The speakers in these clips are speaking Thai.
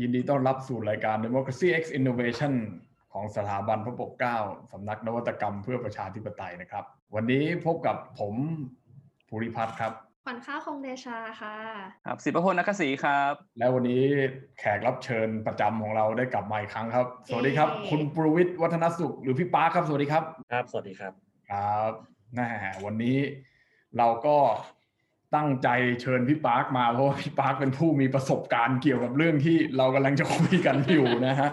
ดีครับยินดีต้อนรับสู่รายการ Democracy X Innovation ของสถาบันพระปกเกล้าสำนักนวัตกรรมเพื่อประชาธิปไตยนะครับ วันนี้พบกับผมภูริพัฒน์ครับขวัญข้าวคงเดชาค่ะ ครับสิบประพลนักศรีครับ และวันนี้แขกรับเชิญประจำของเราได้กลับมาอีกครั้งครับ สวัสดีครับ คุณปรวิทย์วัฒนสุขหรือพี่ปาร์คครับ สวัสดีครับ ครับ สวัสดีครับ ครับแน่วันนี้เราก็ ตั้งใจเชิญพี่ปาร์คมาเพราะว่าพี่ปาร์คเป็นผู้มีประสบการณ์เกี่ยวกับเรื่องที่เรากำลังจะคุยกันอยู่นะฮะ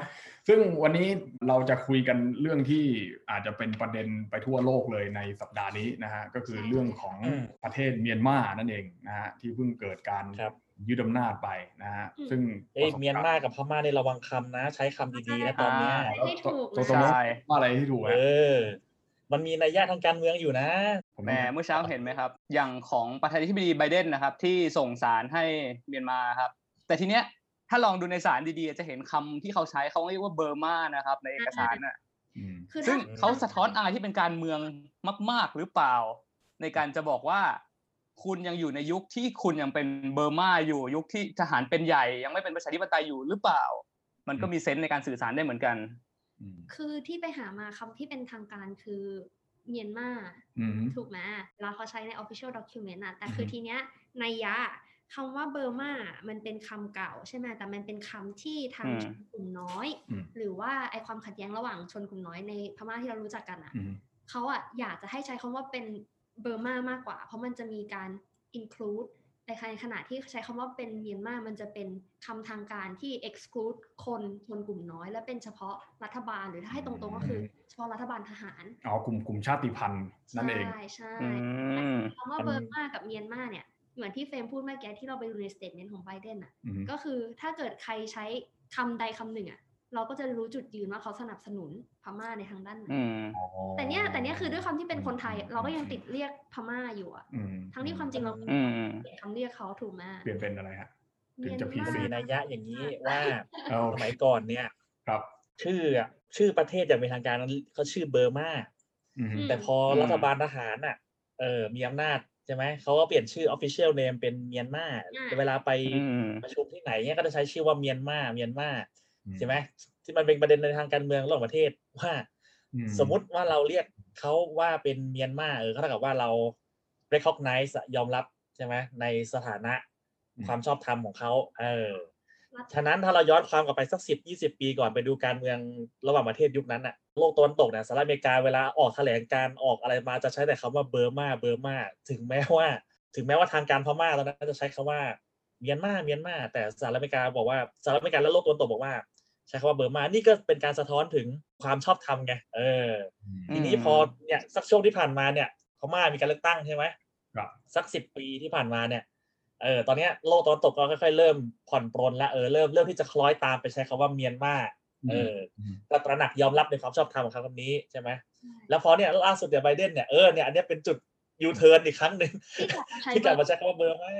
ซึ่งวันนี้เราจะคุยกันเรื่องที่อาจจะเป็นประเด็นไปทั่วโลกเลยในสัปดาห์นี้นะฮะก็คือเรื่องของอืมประเทศเมียนมานั่นเองนะฮะที่เพิ่งเกิดการครับยึดอำนาจไปนะฮะซึ่งเอ้ยประสบกรณ์เมียนมากับพม่าในระวังคำนะ ใช้คำดีๆนะตอนเนี้ยใช่แล้วให้ถูกตัวตรงนะนี้ใช่ว่าอะไรที่ถูกเอฮะอ มันมีนัยยะทางการเมืองอยู่นะผมแหมเมื่อเช้าเห็นไหมครับ อย่างของประธานาธิบดีไบเดนนะครับ ที่ส่งสารให้เมียนมาครับ แต่ทีเนี้ยถ้าลองดูในสารดีๆ จะเห็นคำที่เขาใช้เขาเรียกว่าเบอร์มานะครับ ในเอกสารน่ะอืมคือซึ่งถ้าเขาสะท้อนอะไรที่เป็นการเมืองมาก ๆ หรือเปล่า ในการจะบอกว่า คุณยังอยู่ในยุคที่คุณยังเป็นเบอร์มาอยู่ยุคที่ทหารเป็นใหญ่ ยังไม่เป็นประชาธิปไตยอยู่หรือเปล่า มันก็มีเซนส์ในการสื่อสารได้เหมือนกันอืม คือที่ไปหามาคำที่เป็นทางการคือเมียนมาอืมถูกไหมแล้วเขาใช้ใน official document อะแต่คืออฮึทีเนี้ยนัยยะคำว่าเบอร์มา มันเป็นคำเก่าใช่ไหมแต่มันเป็นคำที่ทางอืมชนกลุ่มน้อยอืมหรือว่าไอความขัดแย้งระหว่างชนกลุ่มน้อยในพม่าที่เรารู้จักกันอะอืมเขาอะอยากจะให้ใช้คำว่าเป็นเบอร์มามากกว่า เพราะมันจะมีการ include ในขณะที่ใช้คำว่าเป็นเมียนมามันจะเป็นคำทางการที่ exclude คนชนกลุ่มน้อย และเป็นเฉพาะรัฐบาลหรือถ้าให้ตรงๆก็คือเฉพาะรัฐบาลทหารอ๋อกลุ่มกลุ่มชาติพันธุ์นั่นเอง ใช่ใช่อืมคำว่าเบอร์มากับเมียนมาเนี่ยเหมือนที่เฟรมพูดเมื่อกี้ที่เราไปดูใน statement ของไบเดนอะอืมก็คือถ้าเกิดใครใช้คำใดคำหนึ่งอะ เราก็จะรู้จุดยืนว่าเขาสนับสนุนพม่าในทางด้านไหนอืมอ๋อแต่เนี้ยแต่เนี้ยคือด้วยความที่เป็นคนไทย เราก็ยังติดเรียกพม่าอยู่อะอืมทั้งที่ความจริงเราอืมเปลี่ยนคำเรียกเขาถูกไหมเปลี่ยนเป็นอะไรฮะถึงจะเมียน PC มีมานัยยะอย่างนี้ว่าเอาสมัยก่อนเนี่ยครับ ชื่ออะชื่อประเทศอย่างเป็นทางการนั้นเขาชื่อเบอร์มาอืมแต่พออมรัฐบาลทหารน่ะเออมีอำนาจใช่ไหมเขาก็เปลี่ยนชื่อ official name เป็นเมียนมาเวลาไปอืมประชุมที่ไหนเนี่ยก็จะใช้ชื่อว่าเมียนมาเมียนมา ใช่ไหมที่มันเป็นประเด็นในทางการเมืองระหว่างประเทศว่าอืสมมุติว่าเราเรียกเขาว่าเป็นเมียนมาเออก็เท่ากับว่าเรา recognize อะยอมรับใช่ไหมในสถานะความชอบธรรมของเขาเออฉะนั้นถ้าเราย้อนความกลับไปสักสิบยี่สิบปีก่อนไปดูการเมืองระหว่างประเทศยุคนั้นอะโลกตะวันตกเนี่ยสหรัฐอเมริกาเวลาออกแถลงการออกอะไรมาจะใช้แต่คำว่าเบอร์มาเบอร์มาถึงแม้ว่า ถึงแม้ว่าทางการพม่าตอนนั้นจะใช้คำว่าเมียนมาเมียนมาแต่สหรัฐอเมริกาบอกว่าสหรัฐอเมริกาและโลกตะวันตกบอกว่า ใช้คำว่า Burma นี่ก็เป็นการสะท้อนถึงความชอบธรรมไง เออ ทีนี้พอเนี่ยสักช่วงที่ผ่านมาเนี่ยพม่ามีการเลือกตั้งใช่ไหมครับ สักสิบปีที่ผ่านมาเนี่ย เออ ตอนเนี้ยโลกตะวันตกก็ค่อยๆเริ่มผ่อนปรนแล้วเออ เริ่มเริ่มที่จะคล้อยตามไปใช้คำว่าเมียนมา เออมก็ตระหนักยอมรับในความชอบธรรมของเขาคำนี้ใช่ไหม แล้วพอเนี่ยล่าสุดเนี่ยไบเดนเนี่ย เออ เนี่ยอันเนี้ยเป็นจุดยูเทิร์นอีกครั้งหนึ่งที่กลับมาใช้ที่กลับมาใช้คำว่า Burma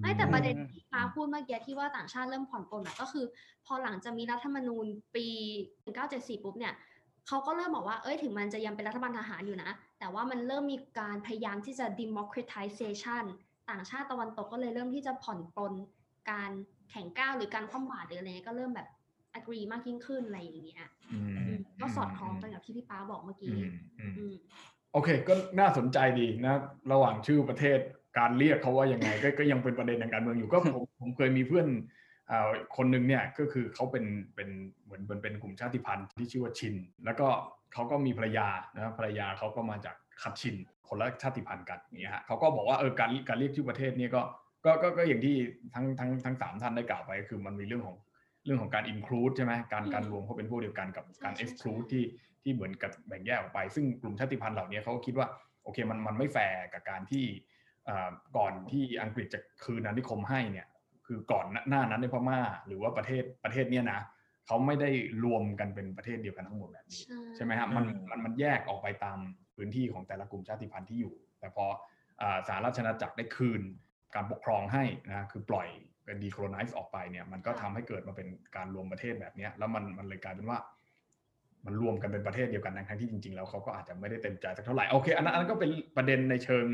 ไม่แต่ประเด็นที่ฟ้าพูดเมื่อกี้ที่ว่าต่างชาติเริ่มผ่อนปลนอะก็คือ พอหลังจากมีรัฐธรรมนูญปี 1974 ปุ๊บเนี่ยเขาก็เริ่มบอกว่าเอ้ยถึงมันจะยังเป็นรัฐบาลทหารอยู่นะ แต่ว่ามันเริ่มมีการพยายามที่จะ democratization ต่างชาติตะวันตกก็เลยเริ่มที่จะผ่อนปลนการแข่งก้าวหรือการคว่ำบาตรหรืออะไรเงี้ยก็เริ่มแบบ agree มากยิ่งขึ้นอะไรอย่างเงี้ยอืมอืมก็สอดคล้องกันกับที่พี่ป้าบอกเมื่ออืกี้มอืมอืมโอเค ก็น่าสนใจดีนะ ระหว่างชื่อประเทศ การเรียกเขาว่ายังไงก็ก็ยังเป็นประเด็นทางการเมืองอยู่ก็ผมผมเคยมีเพื่อนอ่าคนหนึ่งเนี่ยก็คือเขาเป็นเป็นเหมือนเป็นเป็นกลุ่มชาติพันธุ์ที่ชื่อว่าชิน แล้วก็เขาก็มีภรรยานะภรรยาเขาก็มาจากคัดชิน คนละชาติพันธุ์กันอย่างเงี้ยฮะเขาก็บอกว่าเออการการเรียกชื่อประเทศเนี่ยก็ก็ก็ก็อย่างที่ทั้งทั้งทั้งสามท่านได้กล่าวไปก็คือมันมีเรื่องของเรื่องของการ include ใช่ไหมการการรวมเขาเป็นพวกเดียวกันกับการใช่ใช่ exclude ที่ที่เหมือนกับแบ่งแยกออกไป ซึ่งกลุ่มชาติพันธุ์เหล่านี้เขาก็คิดว่าโอเคมันมันไม่แฟร์กับการที่เอ่อ ก่อนที่อังกฤษจะคืนอาณานิคมให้เนี่ยคือก่อนหน้านั้นในพม่า หรือว่าประเทศประเทศเนี้ยนะเขาไม่ได้รวมกันเป็นประเทศเดียวกันทั้งหมดแบบนี้ใช่ใช่ไหมครับมันอืมมันมันแยกออกไปตามพื้นที่ของแต่ละกลุ่มชาติพันธุ์ที่อยู่ แต่พออ่าสหราชอาณาจักรได้คืนการปกครองให้นะคือปล่อยเป็น decolonize ออกไปเนี่ยมันก็ทำให้เกิดมาเป็นการรวมประเทศแบบเนี้ยแล้วมันมันเลยกลายเป็นว่า มันรวมกันเป็นประเทศเดียวกันทั้งๆที่จริงๆแล้วเขาก็อาจจะไม่ได้เต็มใจสักเท่าไหร่โอเคอันนั้นอันนั้นก็เป็นประเด็นในเชิง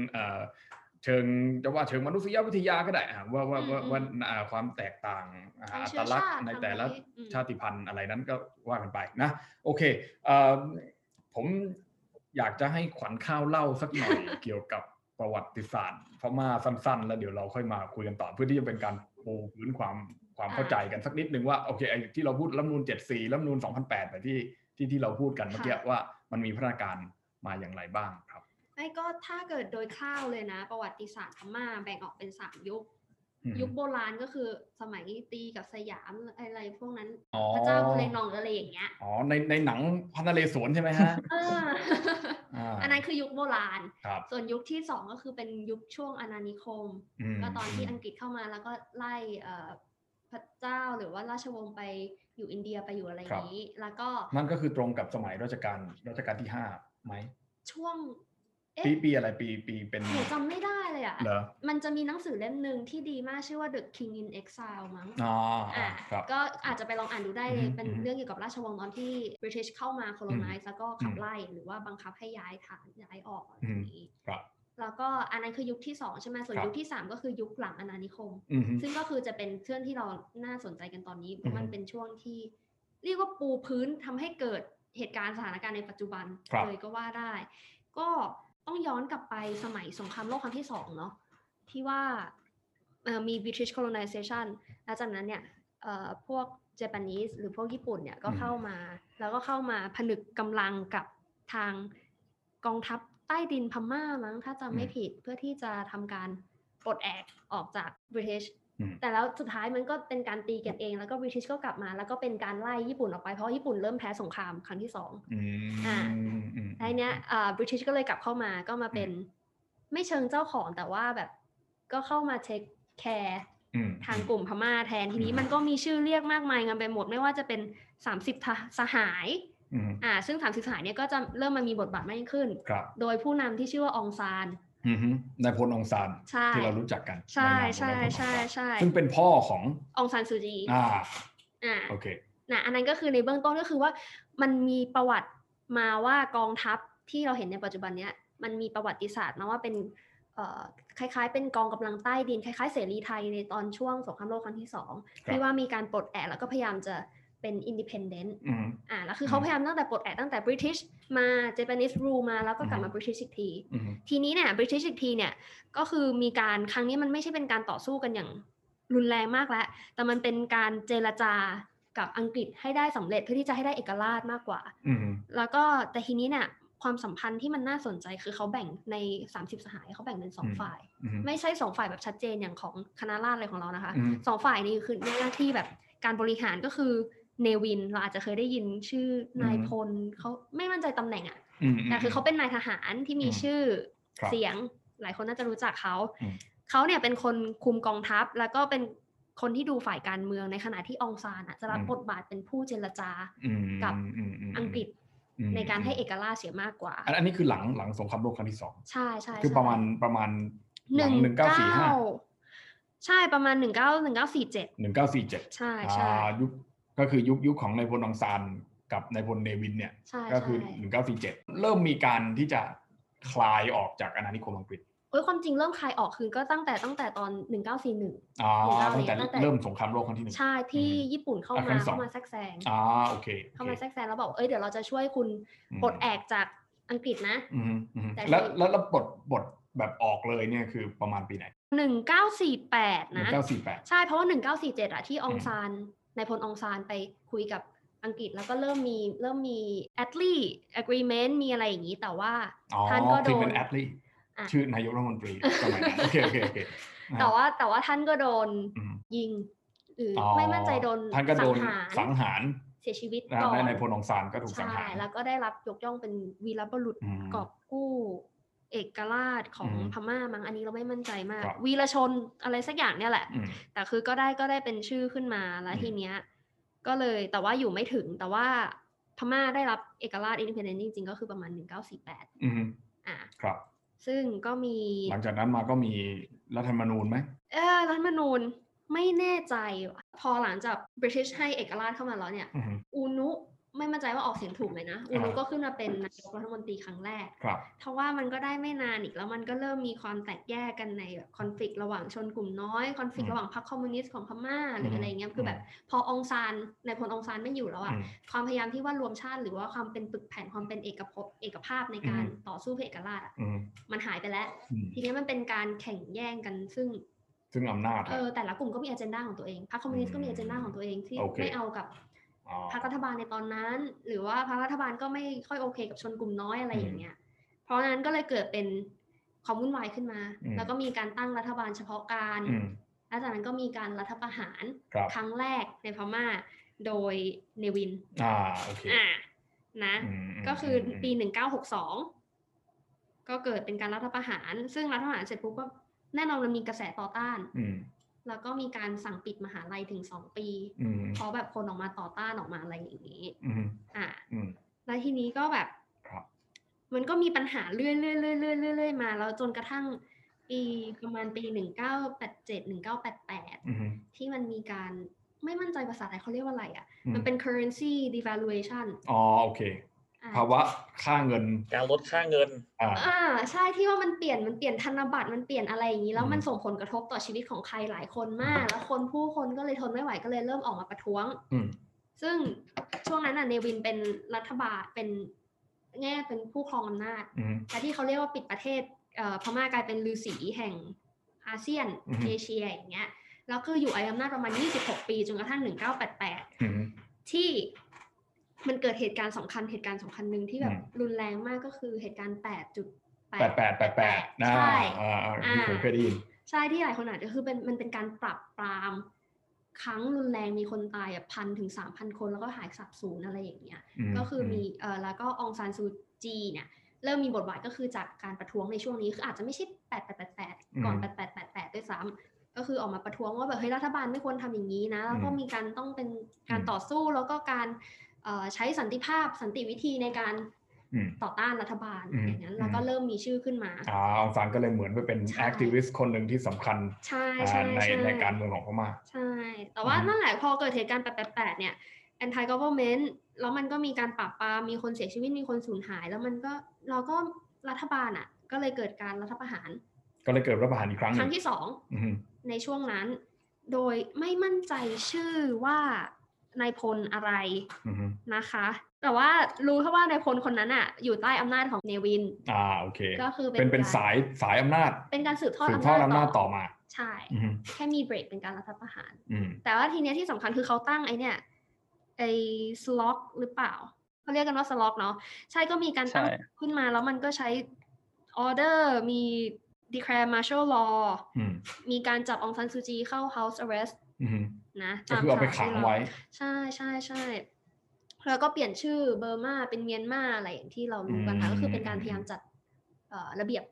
เอ่อเชิงจะว่าเชิงมนุษยวิทยาก็ได้อะว่าว่าอืมว่าอืมว่าอ่าความแตกต่างอ่าทางอัเชื้ตอลักษณ์ชาติในแต่ละทำให้อืมชาติพันธุ์อะไรนั้นก็ว่ากันไปนะโอเคเอ่อผมอยากจะให้ขวัญข้าวเล่าสักหน่อยเกี่ยวกับประวัติศาสตร์พม่าสั้น ๆ แล้วเดี๋ยวเราค่อยมาคุยกันต่อเพื่อที่จะเป็นการปูพื้นความความเข้าใจกันสักนิดนึงว่าโอเคไอ้ที่เราพูดรัฐธรรมนูล74รัฐธรรมนูล2008แต่ที่ที่ที่เราพูดกันเมื่อกี้ค่ะว่ามันมีพัฒนาการมาอย่างไรบ้างครับ ไม่ก็ถ้าเกิดโดยคร่าวเลยนะ ประวัติศาสตร์พม่าแบ่งออกเป็นสามยุคอืมยุคโบราณก็คือสมัยตีกับสยามอะไรพวกนั้นอ๋อพระเจ้ากุเลนองหรืออะไรอย่างเงี้ยอ๋อในในหนังพันนเรศวรใช่ไหมฮะเอออ่าอันนั้นคือยุคโบราณครับส่วนยุคที่สองก็คือเป็นยุคช่วงอาณานิคมมก็ตอนที่อังกฤษเข้ามาแล้วก็ไล่เอ่อพระเจ้าหรือว่าราชวงศ์ไปอยู่อินเดียไปอยู่อะไรอย่างนี้ แล้วก็นั่นก็คือตรงกับสมัยรัชกาลรัชกาลที่ห้าไหมช่วง ปีเอ๊ะปีอะไรปีปีเป็นหนูจำไม่ได้เลยอะ เหรอ มันจะมีหนังสือเล่มหนึ่งที่ดีมากชื่อว่า The King in Exile มั้งอ๋ออ่าอะครับก็อาจจะไปลองอ่านดูได้อือฮึเป็นอือฮึเรื่องเกี่ยวกับราชวงศ์ตอนที่ British เข้ามา colonize แล้วก็ขับอืมไล่หรือว่าบังคับให้ย้ายฐานย้ายออกอะไรอย่างนี้ครับแล้วก็อันนั้นคือยุคที่สองใช่ไหมส่วนครับยุคที่สามก็คือยุคหลังอาณานิคมอืมฮึซึ่งก็คือจะเป็นเรื่องที่เราน่าสนใจกันตอนนี้เพอือราะฮึมันเป็นช่วงที่ เรียกว่าปูพื้นทำให้เกิดเหตุการณ์สถานการณ์ในปัจจุบันครับเลยก็ว่าได้ ก็ ต้องย้อนกลับไปสมัยสงครามโลกครั้งที่สองเนาะที่ว่าเอ่อมี British colonization แล้วจากนั้นเนี่ยเอ่อพวก Japanese หรือพวกญี่ปุ่นเนี่ยก็อืมเข้ามา แล้วก็เข้ามาผนึกกำลังกับทางกองทัพใต้ดินพม่ามั้งถ้าจำไม่ผิดเพื่อที่จะทำการปลดแอกออกจาก British อืม แต่แล้วสุดท้ายมันก็เป็นการตีกันเอง แล้วก็ British ก็กลับมา แล้วก็เป็นการไล่ญี่ปุ่นออกไปเพราะญี่ปุ่นเริ่มแพ้สงครามครั้งที่สองอืมอ่าอืมไอ้เนี้ยอ่า British ก็เลยกลับเข้ามาก็มาเป็น ไม่เชิงเจ้าของแต่ว่าแบบก็เข้ามาเช็คแคร์อืมทางกลุ่มพม่าแทนทีนี้อืมมันก็มีชื่อเรียกมากมายกันไปหมดไม่ว่าจะเป็น30ทหสหายอืมอ่า ซึ่ง30สหายเนี่ยก็จะเริ่มมามีบทบาทมากยิ่งขึ้นครับโดยผู้นำที่ชื่อว่าองซานอืมฮึ นายพลองซานใช่ที่เรารู้จักกัน ใช่นามของใช่นายพลองใช่ซานใช่ซึ่งเป็นพ่อขององซานซูจีอ่าอ่าโอเคนะอันนั้นก็คือในเบื้องต้นก็คือว่ามันมีประวัติมาว่ากองทัพที่เราเห็นในปัจจุบันเนี้ยมันมีประวัติศาสตร์มาว่าเป็นเอ่อคล้ายๆ เป็นกองกำลังใต้ดินคล้ายๆเสรีไทยในตอนช่วงสงครามโลกครั้งที่สองครับที่ว่ามีการปลดแอกแล้วก็พยายามจะ เป็นอินดิเพนเดนต์อืมอ่าแล้วคือเขาอืมพยายามตั้งแต่ปลดแอกตั้งแต่ British มา Japanese rule มาแล้วก็กลับอืมาม British อีกทีอืมฮึทีนี้เนี่ย British อีกทีเนี่ยก็คือมีการครั้งนี้มันไม่ใช่เป็นการต่อสู้กันอย่างรุนแรงมากแล้ว แต่มันเป็นการเจรจากับอังกฤษให้ได้สำเร็จเพื่อที่จะให้ได้เอกราชมากกว่าอืมฮึแล้วก็แต่ทีนี้เนี่ยความสัมพันธ์ที่มันน่าสนใจคือเขาแบ่งใน 30 สหายเขาแบ่งเป็นสองฝ่ายอืมฮึไม่ใช่สองฝ่ายแบบชัดเจนอย่างของคณะราษฎรอะไรของเรานะคะอืมสองฝ่ายนี้คือหน้าที่แบบการบริหารก็คือ เนวิน เราอาจจะเคยได้ยินชื่อนายพลเขาไม่มั่นใจตำแหน่งอะอืมแต่คือเขาเป็นนายทหารที่มีอืมชื่อครับเสียง หลายคนน่าจะรู้จักเขาอืมเขาเนี่ยเป็นคนคุมกองทัพ แล้วก็เป็นคนที่ดูฝ่ายการเมืองในขณะที่องซานอะจะรับอืมบทบาทเป็นผู้เจรจาอืมกับอืมมอังกฤษอืมในการให้เอกราชเสียมากกว่าอันอันนี้คือหลังหลังสงครามโลกครั้งที่สองใช่ใช่คือใช่ประมาณประมาณหหลันึ่งงหนึ่งเก้าสี่ห้าใช่ประมาณหนึ่งเก้าหนึ่งเก้าสี่เจ็ดหนึ่งเก้าสี่เจ็ดใช่ใช่ยุค ก็คือยุคยุคของนายพลองซานกับนายพลเนวินเนี่ยใช่ก็คือใช่หนึ่งเก้าสี่เจ็ดเริ่มมีการที่จะคลายออกจากอาณานิคมอังกฤษเอ้ยความจริงเริ่มคลายออกคือก็ตั้งแต่ตั้งแต่ตอนหนึ่งเก้าสี่หนึ่งอ๋อหนึ่งเก้าตั้งแต่ตั้งแต่เริ่มสงครามโลกครั้งที่หนึ่งใช่ที่อืมญี่ปุ่นเข้าอะครั้มางที่สองเข้ามาแทรกแซงอ่าโอเคโอเข้าเคมาแทรกแซงแล้วบอกเอ้ยเดี๋ยวเราจะช่วยคุณอืมปลดแอกจากอังกฤษนะอืมอืมแต่แล้วที่แล้วแล้วบทบทแบบออกเลยเนี่ยคือประมาณปีไหนหนึ่งเก้าสี่แปดหนึ่งนะเก้าสี่แปดใช่เพราะว่าหนึ่งเก้าสี่เจ็ดอะที่อองอืมซาน นายพลอองซานไปคุยกับอังกฤษแล้วก็เริ่มมีเริ่มมี a t l e agreement มีอะไรอย่างนี้แต่ว่าอ๋อท่านก็โดคือนเป็นแอดลีอะชื่อนายกรัฐมนตรีสมัยนั้นโอเคโอเคโอเคแต่ว่าแต่ว่าท่านก็โดนอืมยิง หรือออ๋อไม่มั่นใจโดนท่านก็โดนสังหารสังหารเสียชีวิตนะก่อนในในพลองซานก็ถูกสังใช่หารแล้วก็ได้รับยกย่องเป็นวีรบุรุษอืมกอบกู้ เอกราชของอืมพม่ามั้งอันนี้เราไม่มั่นใจมากครับวีรชนอะไรสักอย่างเนี่ยแหละอืมแต่คือก็ได้ก็ได้เป็นชื่อขึ้นมาแล้วอืมทีเนี้ย ก็เลยแต่ว่าอยู่ไม่ถึงแต่ว่าพม่าได้รับเอกราชอินดิเพนเดนต์จริงๆ ก็คือประมาณ 1948อืมอะครับ ซึ่งก็มี หลังจากนั้นมาก็มีรัฐธรรมนูญไหมเออรัฐธรรมนูญไม่แน่ใจว่ะพอหลังจาก British ให้เอกราชเข้ามาแล้วเนี่ยอืมอูนุ ไม่มั่นใจว่าออกเสียงถูกไหมนะอูรุก็ขึ้นมาเป็นนายกรัฐมนตรีครั้งแรกครับเพราะว่ามันก็ได้ไม่นานอีกแล้วมันก็เริ่มมีความแตกแยกกันในแบบคอนฟ lict ระหว่างชนกลุ่มน้อยคอนฟ lict อืมระหว่างพรรคคอมมิวนิสต์ของพม่าหรือมอะไรเงี้ยคือแบบ พอองซานในพลองซานไม่อยู่แล้วอะอืมความพยายามที่ว่ารวมชาติหรือว่าความเป็นปึกแผ่นความเป็นเอกภพเอกภาพในการอืมต่อสู้เพื่อเอกราชอะอืมมันหายไปแล้วอืมทีนี้มันเป็นการแข่งแย่งกันซึ่งซึ่งอำนาจเออแต่ละกลุ่มก็มีอ g e n d a ของตัวเองพรรคคอมมิวนิสต์ก็มีอ g e n d a ของตัวเองที่โอเคไม่เอากับอ๋อ พรรครัฐบาลในตอนนั้น หรือว่าพรรครัฐบาลก็ไม่ค่อยโอเคกับชนกลุ่มน้อยอะไรอย่างเงี้ย เพราะฉะนั้นก็เลยเกิดเป็นความวุ่นวายขึ้นมาอืมแล้วก็มีการตั้งรัฐบาลเฉพาะการอืมแล้วจากนั้นก็มีการรัฐประหารครับครั้งแรกในพม่าโดยเนวิน อ่าโอเคอ่านะอืมมก็คืออมปี1962ก็เกิดเป็นการรัฐประหาร ซึ่งรัฐประหารเสร็จปุ๊บก็แน่นอนมันมีกระแสต่อต้านอืม แล้วก็มีการสั่งปิดมหาลัยถึงสองปีอืมเพราะแบบคนออกมาต่อต้านออกมาอะไรอย่างนี้อืมอ่าอืมแล้วทีนี้ก็แบบครับมันก็มีปัญหาเรื่อยๆเรื่อยๆเรื่อยๆเรื่อยๆมาแล้วจนกระทั่งปีประมาณปีหนึ่งเก้าแปดเจ็ดหนึ่งเก้าแปดแปดอืมที่มันมีการไม่มั่นใจภาษาไทยเขาเรียกว่าอะไรอะอืมมันเป็น currency devaluation อ๋อโอเคอ่า ภาวะค่าเงิน การลดค่าเงินอ่าอ่า ใช่ที่ว่ามันเปลี่ยนมันเปลี่ยนธนบัตรมันเปลี่ยนอะไรอย่างนี้ แล้วอืมมันส่งผลกระทบต่อชีวิตของใครหลายคนมาก แล้วคนผู้คนก็เลยทนไม่ไหวก็เลยเริ่มออกมาประท้วงอืมซึ่งช่วงนั้นน่ะเนวินเป็นรัฐบาลเป็นแง่เป็นผู้ครองอำนาจอืมและที่เขาเรียกว่าปิดประเทศเอ่อพม่ากลายเป็นฤาษีแห่งอาเซียนอือฮึเอเชียอย่างเงี้ยแล้วคืออยู่ไออำนาจประมาณ 26 ปีจนกระทั่ง 1988อืมที่ มันเกิดเหตุการณ์สำคัญเหตุการณ์สำคัญหนึ่งที่แบบอืมรุนแรงมากก็คือเหตุการณ์8.8แปดแปดแปดแปดนะใช่อ่าอ่าที่ผมเคยได้ยินใช่ที่หลายคนอาจจะคือเป็นมันเป็นการปรับปรามครั้งรุนแรงมีคนตายอะพันถึงสามพันคนแล้วก็หายสาบสูญอะไรอย่างเงี้ยมก็คือมีเอ่อแล้วก็องซานซูจีเนี่ยเริ่มมีบทบาทก็คือจากการประท้วงในช่วงนี้คืออาจจะไม่ใช่แปดแปดแปดแปดก่อนแปดแปดแปดแปดด้วยซ้ำก็คือออกมาประท้วงว่าแบบเฮ้ยรัฐบาลไม่ควรทำอย่างนี้นะ แล้วก็มีการต้องเป็นการต่อสู้แล้วก็การเอ่อ ใช้สันติภาพสันติวิธีในการอืมต่อต้านรัฐบาลอืมอย่างนั้นแล้วก็อืมเริ่มมีชื่อขึ้นมาอ่าองซานก็เลยเหมือนไปเป็นใช่แอคทิวิสต์คนหนึ่งที่สำคัญใช่อ่าใช่ในใช่ในการเมืองของพม่าใช่ แต่ว่าอืมนั่นแหละพอเกิดเหตุการณ์888เนี่ย anti government แล้วมันก็มีการปราบปรามมีคนเสียชีวิตมีคนสูญหาย แล้วมันก็เราก็รัฐบาลอะ ก็เลยเกิดการรัฐประหาร ก็เลยเกิดรัฐประหารอีกครั้งหคนึ่รั้งงที่สองอืมในช่วงนั้น โดยไม่มั่นใจชื่อว่า นายพลอะไรอืมนะคะ แต่ว่ารู้แค่ว่านายพลคนนั้นอะ อยู่ใต้อำนาจของเนวิน อ่าโอเค ก็คือเป็นเป็นการสายสายอำนาจ เป็นการสืบทอดสืบอำทอดนาจอำนาจต่ต่ออมา ใช่อืมแค่มีเบรกเป็นการรัฐประหารอืมแต่ว่าทีเนี้ยที่สำคัญคือเขาตั้งไอเนี่ยไอสล็อกหรือเปล่าเขาเรียกกันว่าสล็อกเนาะใช่ก็มีการตั้งใช่ขึ้นมาแล้วมันก็ใช้ออเดอร์มี declare martial law อืมมีการจับองซันซูจีเข้า house arrest อืม นะก็คือเอาไปกักขังที่เราไว้ ใช่ใช่ใช่แล้วก็เปลี่ยนชื่อ Burma เป็นเมียนมาอะไรอย่างที่เรารู้กันค่ะอืมก็คือเป็นการพยายามจัดเอ่อระเบียบ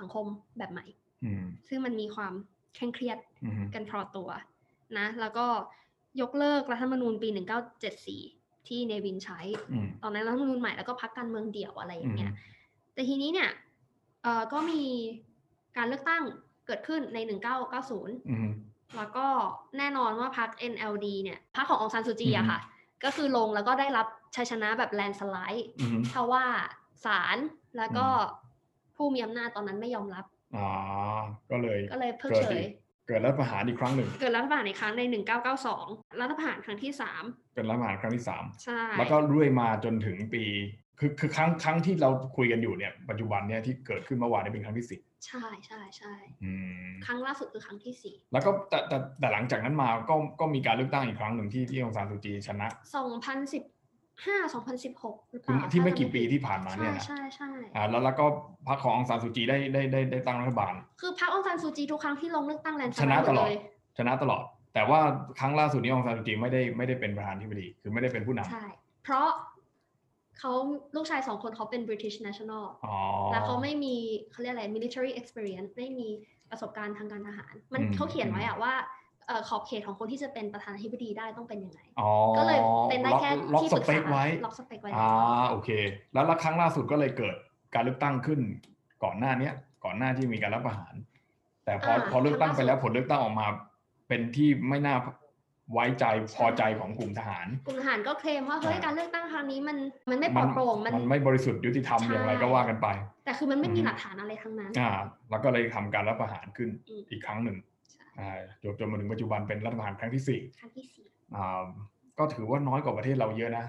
สังคมแบบใหม่อืมซึ่งมันมีความเคร่งเครียดอืมกันพอตัวนะ แล้วก็ยกเลิกรัฐธรรมนูญปี 1974 ที่เนวินใช้อืมตอนนั้นรัฐธรรมนูญใหม่แล้วก็พักการเมืองเดี่ยวอะไรอย่างเงี้ยอืมแต่ทีนี้เนี่ยเอ่อก็มีการเลือกตั้งเกิดขึ้นใน 1990อืม แล้วก็แน่นอนว่าพรรค NLD เนี่ยพรรคขององซานซูจีอืมอะค่ะ ก็คือลงแล้วก็ได้รับชัยชนะแบบแลนสไลด์อืมเพราะว่าศาลแล้วก็ผู้มีอำนาจตอนนั้นไม่ยอมรับอ่าก็เลยก็เลยเพิกเกิดเฉอียกเกิดรัฐประหารอีกครั้งหนึ่ง เกิดรัฐประหารอีกครั้งใน 1992 รัฐประหารครั้งที่ 3 เป็นรัฐประหารครั้งที่สามใช่ แล้วก็เรื่อยมาจนถึงปี คือคือครั้งครั้งที่เราคุยกันอยู่เนี่ย ปัจจุบันเนี่ยที่เกิดขึ้นเมื่อวานนี้เป็นครั้งที่สิบ ใช่ใช่ใช่อืมครั้งล่าสุดคือครั้งที่แล้วก็แต่แต่แต่หลังจากนั้นมาก็ก็มีการเลือกตั้งอีกครั้งหนึ่งที่ที่องซานซูจีชนะ4 2015 2016หรือเปคือล่าที่ไม่ถ้ากี่จำปีผิดที่ผ่านมาเนี่ยใช่นะใช่ใช่อ่าแล้วแล้วก็พรรคขององซานซูจีได้ได้ได้ได้ตั้งรัฐบาล คือพรรคองซานซูจีทุกครั้งที่ลงเลือกตั้งแลนด์สชไลนะด์หมตดลอดเลยชนะตลอด แต่ว่าครั้งล่าสุดนี้องซานซูจีไม่ได้ไม่ได้เป็นประธานธิบดีคือไม่ได้เป็นผู้นำใช่เพราะ เขาลูกชายสองคนเขาเป็น British National อ๋อแล้วเขาไม่มีเขาเรียกอะไร military experience ไม่มีประสบการณ์ทางการทหาร มันอืมเขาเขียนไว้อะว่าเอ่อขอบเขตของคนที่จะเป็นประธานาธิบดีได้ต้องเป็นยังไงอ๋อก็เลยเป็นได้แค่ล็อกที่สปรึกเปษาคไว้ล็อกสเปคไว้อ่าโอเคแล้วแล้วครั้งล่าสุดก็เลยเกิดการเลือกตั้งขึ้นก่อนหน้าเนี้ย ก่อนหน้าที่มีการรับประหาร แต่พอพอเลือกตั้งไปแล้วผลเลือกตั้งออกมา เป็นที่ไม่น่า ไว้ใจพอใจของกลุ่มทหาร กลุ่มทหารก็เคลมว่าเฮ้ยอ่าการเลือกตั้งครั้งนี้มันมันไม่ปลอดโปร่งมันมันไม่บริสุทธิ์ยุติธรรมใช่อย่างไรก็ว่ากันไป แต่คือมันไม่มีอืมหลักฐานอะไรทั้งนั้นอ่าแล้วก็เลยทำการรัฐประหารขึ้นอืมอีกครั้งหนึ่งใช่อ่าจนจนมาถึงปัจจุบันเป็นรัฐประหารครั้งที่สี่ครั้งที่สี่อ่าก็ถือว่าน้อยกว่าประเทศเราเยอะนะ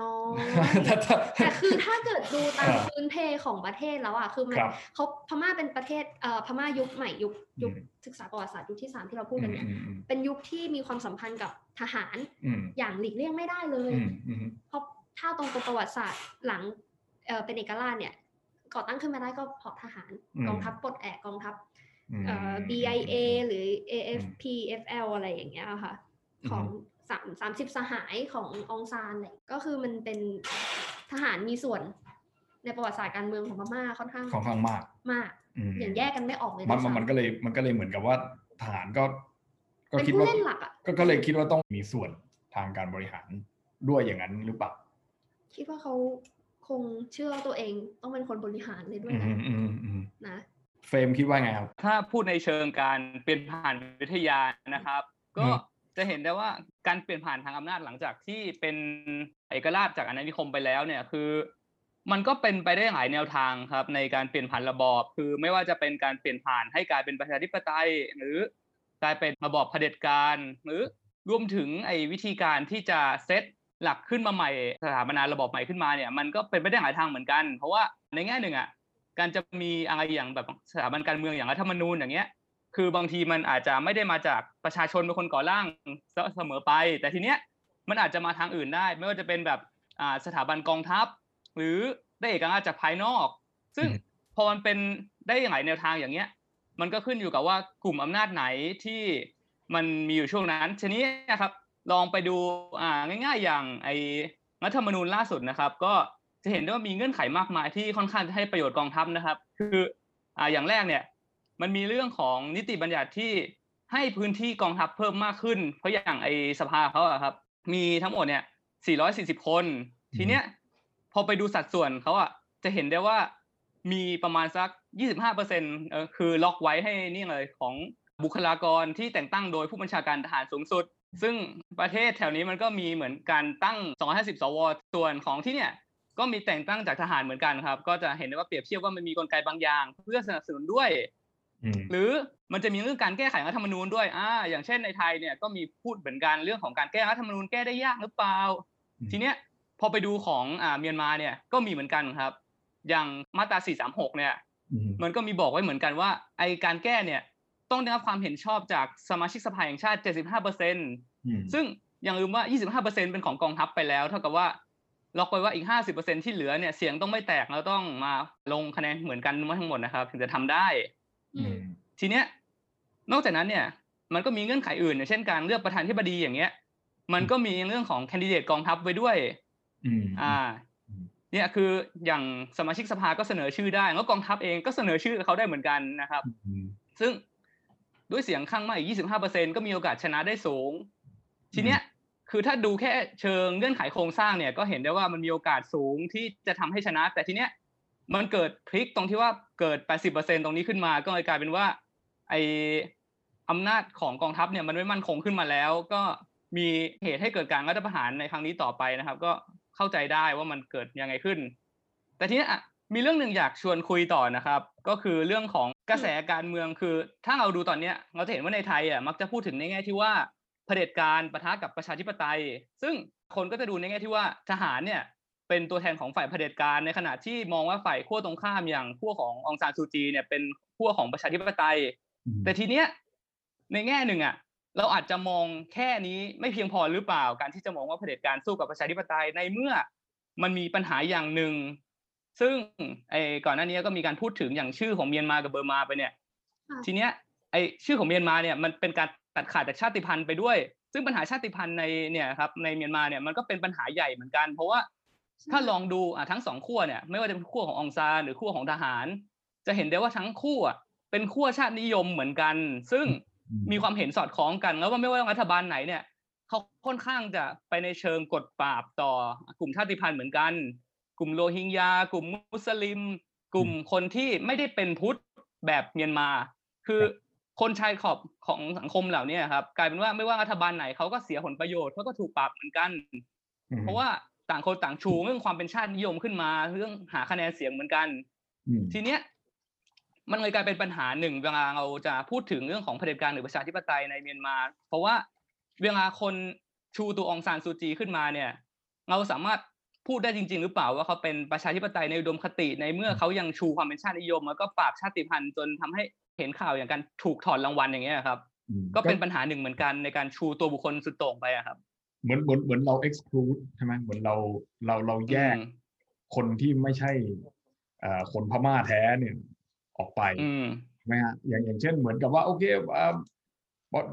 น้อยถ้าถ้าแต่คือถ้าเกิดดูตามอ่าพื้นเพของประเทศแล้วอะคือมันครับเขาพม่าเป็นประเทศเอ่อพม่ายุคใหม่ยุคยุคอืมศึกษาประวัติศาสตร์ยุคที่สามที่เราพูดกันเนี่ยอืมอืมเป็นยุคที่มีความสัมพันธ์กับทหารอืมอย่างหลีกเลี่ยงไม่ได้เลยอืมอืมเพราะถ้าตรงตัวประวัติศาสตร์หลังเอ่อเป็นเอกราชเนี่ยก่อตั้งขึ้นมาได้ก็เพราะทหารอืมกองทัพปลดแอกกองทัพอืมเอ่อ BIA หรือ AFP FL อะไรอย่างเงี้ยค่ะอืมของ สามสามสิบสหายขององซานเลยก็คือมันเป็นทหารมีส่วนในประวัติศาสตร์การเมืองของพม่าค่อนข้างค่อนข้างมากมากอืมอย่างแยกกันไม่ออกเลยมันด้วยมันมันซ้ำก็เลยมันก็เลยเหมือนกับว่าทหารก็ ก็เป็นคิดผู้ว่าเล่นหลักอะก็ก็เลยคิดว่าต้องมีส่วนทางการบริหารด้วยอย่างนั้นหรือเปล่าคิดว่าเขาคงเชื่อว่าตัวเองต้องเป็นคนบริหารเลยด้วยอืแหละมอืมอืมนะเฟรมคิดว่าไงครับ ถ้าพูดในเชิงการเปลี่ยนผ่านวิทยานะครับ ก็อืม จะเห็นได้ว่าการเปลี่ยนผ่านทางอำนาจหลังจากที่เป็นเอกราชจากอาณานิคมไปแล้วเนี่ยคือ มันก็เป็นไปได้หลายแนวทางครับ ในการเปลี่ยนผ่านระบอบ คือไม่ว่าจะเป็นการเปลี่ยนผ่านให้กลายเป็นประชาธิปไตย หรือกลายเป็นระบอบเผด็จการหรือรวมถึงไอ้วิธีการที่จะเซตหลักขึ้นมาใหม่สถาปนาระบอบใหม่ขึ้นมาเนี่ย มันก็เป็นไปได้หลายทางเหมือนกัน เพราะว่าในแง่หนึ่งอะการจะมีอะไรอย่างแบบสถาบันการเมืองอย่างรัฐธรรมนูญอย่างเงี้ย คือบางทีมันอาจจะไม่ได้มาจากประชาชนเป็นคนก่อร่างเสมอไป แต่ทีเนี้ยมันอาจจะมาทางอื่นได้ ไม่ว่าจะเป็นแบบอ่าสถาบันกองทัพ หรือได้เอกราชจากภายนอก ซึ่งอืมพอมันเป็นได้หลายแนวทางอย่างเงี้ย มันก็ขึ้นอยู่กับว่ากลุ่มอำนาจไหนที่มันมีอยู่ช่วงนั้นทีนี้นะครับ ลองไปดูอ่าง่าย ๆ อย่างไอ้รัฐธรรมนูญล่าสุดนะครับ ก็จะเห็นได้ว่ามีเงื่อนไขมากมายที่ค่อนข้างจะให้ประโยชน์กองทัพนะครับ คืออ่าอย่างแรกเนี่ย มันมีเรื่องของนิติบัญญัติที่ให้พื้นที่กองทัพเพิ่มมากขึ้น เพราะอย่างไอ้สภาเขาอะครับ มีทั้งหมดเนี่ย 440 คน ทีเนี้ยพอไปดูสัดส่วนเขาอะจะเห็นได้ว่ามีประมาณสัก 25เปอร์เซ็นต์เออคือล็อกไว้ให้นี่เลยของบุคลากรที่แต่งตั้งโดยผู้บัญชาการทหารสูงสุด ซึ่งประเทศแถวนี้มันก็มีเหมือนการตั้ง 250 สว ส่วนของที่เนี่ยก็มีแต่งตั้งจากทหารเหมือนกันครับ ก็จะเห็นได้ว่าเปรียบเทียบว่ามันมีกลไกบางอย่าง เพื่อสนับสนุนด้วยอืม หรือมันจะมีเรื่องการแก้ไขรัฐธรรมนูญด้วยอ่าอย่างเช่นในไทยเนี่ยก็มีพูดเหมือนกันเรื่องของการแก้รัฐธรรมนูญแก้ได้ยากหรือเปล่าอืมทีเนี้ยพอไปดูของอ่าเมียนมาเนี่ยก็มีเหมือนกันครับ อย่างมาตรา 436 เนี่ยอืมมันก็มีบอกไว้เหมือนกันว่าไอการแก้เนี่ยต้องได้รับความเห็นชอบจากสมาชิกสภาแห่งชาติ 75เปอร์เซ็นต์อืมซึ่งอย่าลืมว่า 25เปอร์เซ็นต์เป็นของกองทัพไปแล้ว เท่ากับว่าล็อกไว้ว่าอีก 50เปอร์เซ็นต์ที่เหลือเนี่ยเสียงต้องไม่แตกแล้วต้องมาลงคะแนนเหมือนกันทั้งหมดนะครับ ถึงจะทำได้อือืมม ทีเนี้ย นอกจากนั้นเนี่ย มันก็มีเงื่อนไขอื่นอย่างเช่นการเลือกประธานธิบดีอย่างเงี้ย มันก็มีเรื่องของแคนดิเดตกองทัพไว้ด้วยอืมอ่าอืมเนี่ยคืออย่างสมาชิกสภาก็เสนอชื่อได้แล้วกองทัพเองก็เสนอชื่อเขาได้เหมือนกันนะครับอืมซึ่งด้วยเสียงข้างมากอีก 25%ก็มีโอกาสชนะได้สูง ทีเนี้ย คือถ้าดูแค่เชิงเงื่อนไขโครงสร้างเนี่ย ก็เห็นได้ว่ามันมีโอกาสสูงที่จะทำให้ชนะ แต่ทีเนี้ย มันเกิดพลิกตรงที่ว่าเกิด 80%ตรงนี้ขึ้นมา ก็เลยกลายเป็นว่า ไออำนาจของกองทัพเนี่ยมันไม่มั่นคงขึ้นมาแล้ว ก็มีเหตุให้เกิดการรัฐประหารในครั้งนี้ต่อไปนะครับ ก็เข้าใจได้ว่ามันเกิดยังไงขึ้น แต่ทีนี้อะมีเรื่องหนึ่งอยากชวนคุยต่อนะครับ ก็คือเรื่องของกระแสการเมืองคือ ถ้าเราดูตอนเนี้ยเราจะเห็นว่าในไทยอะมักจะพูดถึงในแง่ที่ว่าเผด็จการประทะกับประชาธิปไตย ซึ่งคนก็จะดูในแง่ที่ว่าทหารเนี่ย เป็นตัวแทนของฝ่ายเผด็จการ ในขณะที่มองว่าฝ่ายขั้วตรงข้ามอย่างขั้วขององซานซูจีเนี่ยเป็นขั้วของประชาธิปไตยอืมแต่ทีเนี้ยในแง่หนึ่งอะเราอาจจะมองแค่นี้ไม่เพียงพอหรือเปล่า การที่จะมองว่าเผด็จการสู้กับประชาธิปไตยในเมื่อมันมีปัญหาอย่างหนึ่ง ซึ่งไอ้ก่อนหน้านี้ก็มีการพูดถึงอย่างชื่อของเมียนมากับเบอร์มาไปเนี่ยค่ะทีเนี้ยไอ้ชื่อของเมียนมาเนี่ยมันเป็นการตัดขาดจากชาติพันธุ์ไปด้วย ซึ่งปัญหาชาติพันธุ์ในเนี่ยครับในเมียนมาเนี่ยมันก็เป็นปัญหาใหญ่เหมือนกัน เพราะว่า ถ้าลองดูอะทั้งสองขั้วเนี่ยไม่ว่าจะเป็นขั้วขององซานหรือขั้วของทหาร จะเห็นได้ว่าทั้งคู่อะเป็นขั้วชาตินิยมเหมือนกัน ซึ่งมีความเห็นสอดคล้องกัน แล้วว่าไม่ว่ารัฐบาลไหนเนี่ยเขาค่อนข้างจะไปในเชิงกดปราบต่อกลุ่มชาติพันธุ์เหมือนกัน กลุ่มโรฮิงญากลุ่มมุสลิม กลุ่มคนที่ไม่ได้เป็นพุทธแบบเมียนมา คือคนชายขอบของสังคมเหล่านี้ครับ กลายเป็นว่าไม่ว่ารัฐบาลไหนเขาก็เสียผลประโยชน์เขาก็ถูกปรับเหมือนกันอืมเพราะว่า ต่างคนต่างชูเรื่องความเป็นชาตินิยมขึ้นมา เรื่องหาคะแนนเสียงเหมือนกันอืมทีเนี้ยมันเลยกลายเป็นปัญหาหนึ่งเวลาเราจะพูดถึงเรื่องของเผด็จการหรือประชาธิปไตยในเมียนมา เพราะว่าเวลาคนชูตัวองซานซูจีขึ้นมาเนี่ย เราสามารถพูดได้จริง ๆ หรือเปล่าว่าเขาเป็นประชาธิปไตยในอุดมคติในเมื่อเขายังชูความเป็นชาตินิยม แล้วก็ปราบชาติพันธุ์จนทำให้เห็นข่าวอย่างการถูกถอนรางวัลอย่างเงี้ยครับอืมก็เป็นปัญหาหนึ่งเหมือนกันในการชูตัวบุคคลสุดโต่งไปอะครับ เหมือนเหมือนเหมือนเรา exclude ใช่ไหมเหมือนเราเราเราแยกอืมคนที่ไม่ใช่เอ่อคนพม่าแท้เนี่ยออกไปอืมใช่ไหมฮะอย่างอย่างเช่นเหมือนกับว่าโอเคอ่า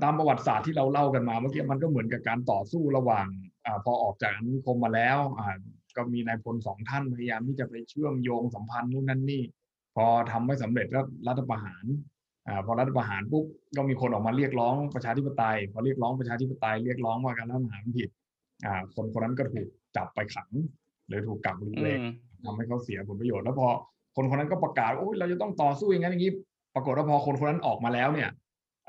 ตามประวัติศาสตร์ที่เราเล่ากันมาเมื่อกี้มันก็เหมือนกับการต่อสู้ระหว่างอาพอออกจากอาณานิคมมาแล้วอ่าก็มีนายพลสองท่านพยายามที่จะไปเชื่อมโยงสัมพันธ์นู่นนั่นนี่ พอทำไม่สำเร็จก็รัฐประหารอ่า พอรัฐประหารปุ๊บก็มีคนออกมาเรียกร้องประชาธิปไตย พอเรียกร้องประชาธิปไตยเรียกร้องว่าการรัฐประหารผิดอ่าคนคนนั้นก็ถูกจับไปขัง หรือถูกกักบริอืเวณมทำให้เขาเสียผลประโยชน์แล้วพอคนคนนั้นก็ประกาศโอ้ยเราจะต้องต่อสู้อย่างนั้นอย่างนี้ ปรากฏว่าพอคนคนนั้นออกมาแล้วเนี่ย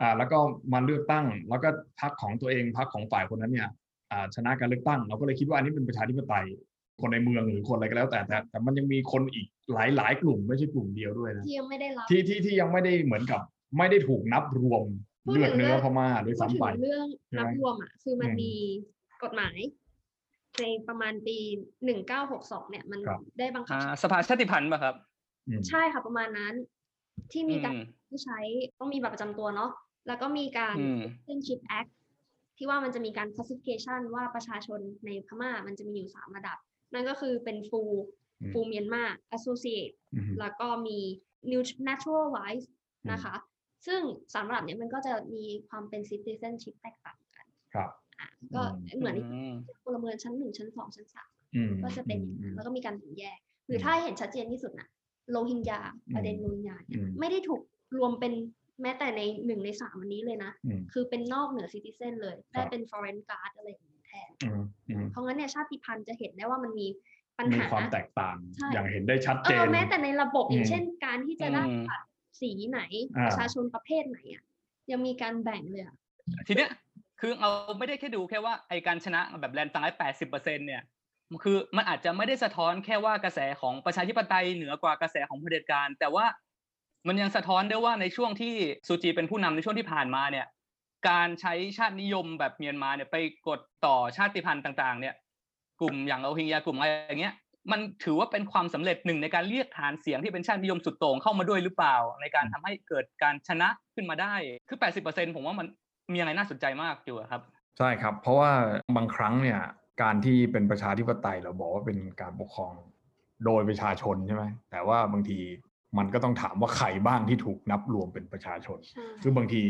อ่าแล้วก็มาเลือกตั้ง แล้วก็พรรคของตัวเองพรรคของฝ่ายคนนั้นเนี่ยอ่าชนะการเลือกตั้ง เราก็เลยคิดว่าอันนี้เป็นประชาธิปไตย คนในเมืองหรือคนอะไรก็แล้วแต่แต่แต่มันยังมีคนอีกหลายหลายกลุ่มไม่ใช่กลุ่มเดียวด้วยนะที่ยังไม่ได้รับที่ที่ที่ยังไม่ได้เหมือนกับ ไม่ได้ถูกนับรวมพูดถึงเลือดเนื้อเรื่องพม่าด้วยพูดซ้ำถึไปงเรื่องใช่ไหมนับรวมอะคือมันอืมมีกฎหมายในประมาณปีหนึ่งเก้าหกสองเนี่ย มันครับได้บังคับอ่าใช้สภาชาติพันธุ์ป่ะครับอืมใช่ค่ะประมาณนั้น ที่มีการอืมที่ใช้ต้องมีบัตรประจำตัวเนาะแล้วก็มีการอืม Citizenship Act ที่ว่ามันจะมีการ classification ว่าประชาชนในพม่ามันจะมีอยู่สามระดับ นั่นก็คือเป็น full อืม full Myanmar associate อืมแล้วก็มี new naturalized อืมนะคะ ซึ่งสามระดับเนี้ยมันก็จะมีความเป็น citizenship แตกต่างกันครับอะก็อืมเหมือนอืมพลเมืองชั้นหนึ่งชั้นสองชั้นสามอืมก็จะเป็นอืมอืมแล้วก็มีการแบ่งแยก หรืออมถ้าให้เห็นชัดเจนที่สุดนะโรฮิงญาประเด็นอืมโรฮิงญาเนี่ยอืมไม่ได้ถูกรวมเป็นแม้แต่ในหนึ่งในสามอันนี้เลยนะอืมคือเป็นนอกเหนือซิติเซนเลยครัได้บเป็น foreign guard อะไรอย่างนี้แท นอืมอืมเพราะงั้นเนี่ยชาติพันธุ์จะเห็นได้ว่ามันมีปัญมีหาความแตกต่างใช่อย่างเห็นได้ชัดเอเจอนแม้แต่ในระบบอย่างอืมเช่น การที่จะได้อืมบัตรสีไหนอ่าประชาชนประเภทไหนอะยังมีการแบ่งเลยอะทีเนี้ยคือเราไม่ได้แค่ดูแค่ว่าไอการชนะแบบแลนด์สไลด์แปดสิบเปอร์เซ็นเนี่ยมันคือมันอาจจะไม่ได้สะท้อนแค่ว่ากระแสของประชาธิปไตยเหนือกว่ากระแสของเผด็จการ แต่ว่ามันยังสะท้อนได้ว่าในช่วงที่ซูจีเป็นผู้นำในช่วงที่ผ่านมาเนี่ย การใช้ชาตินิยมแบบเมียนมาเนี่ยไปกดต่อชาติพันธุ์ต่าง ๆ เนี่ย กลุ่มอย่างโรฮิงญากลุ่มอะไรอย่างเงี้ยมันถือว่าเป็นความสำเร็จหนึ่งในการเรียกฐานเสียงที่เป็นชาตินิยมสุดโต่งเข้ามาด้วยหรือเปล่า ในการทำให้เกิดการชนะขึ้นมาได้คือ 80%ผมว่ามันมีอะไรน่าสนใจมากอยู่อะครับ ใช่ครับ เพราะว่าบางครั้งเนี่ยการที่เป็นประชาธิปไตยเราบอกว่าเป็นการปกครองโดยประชาชนใช่ไหมแต่ว่าบางทีมันก็ต้องถามว่าใครบ้างที่ถูกนับรวมเป็นประชาชนใช่คือบางที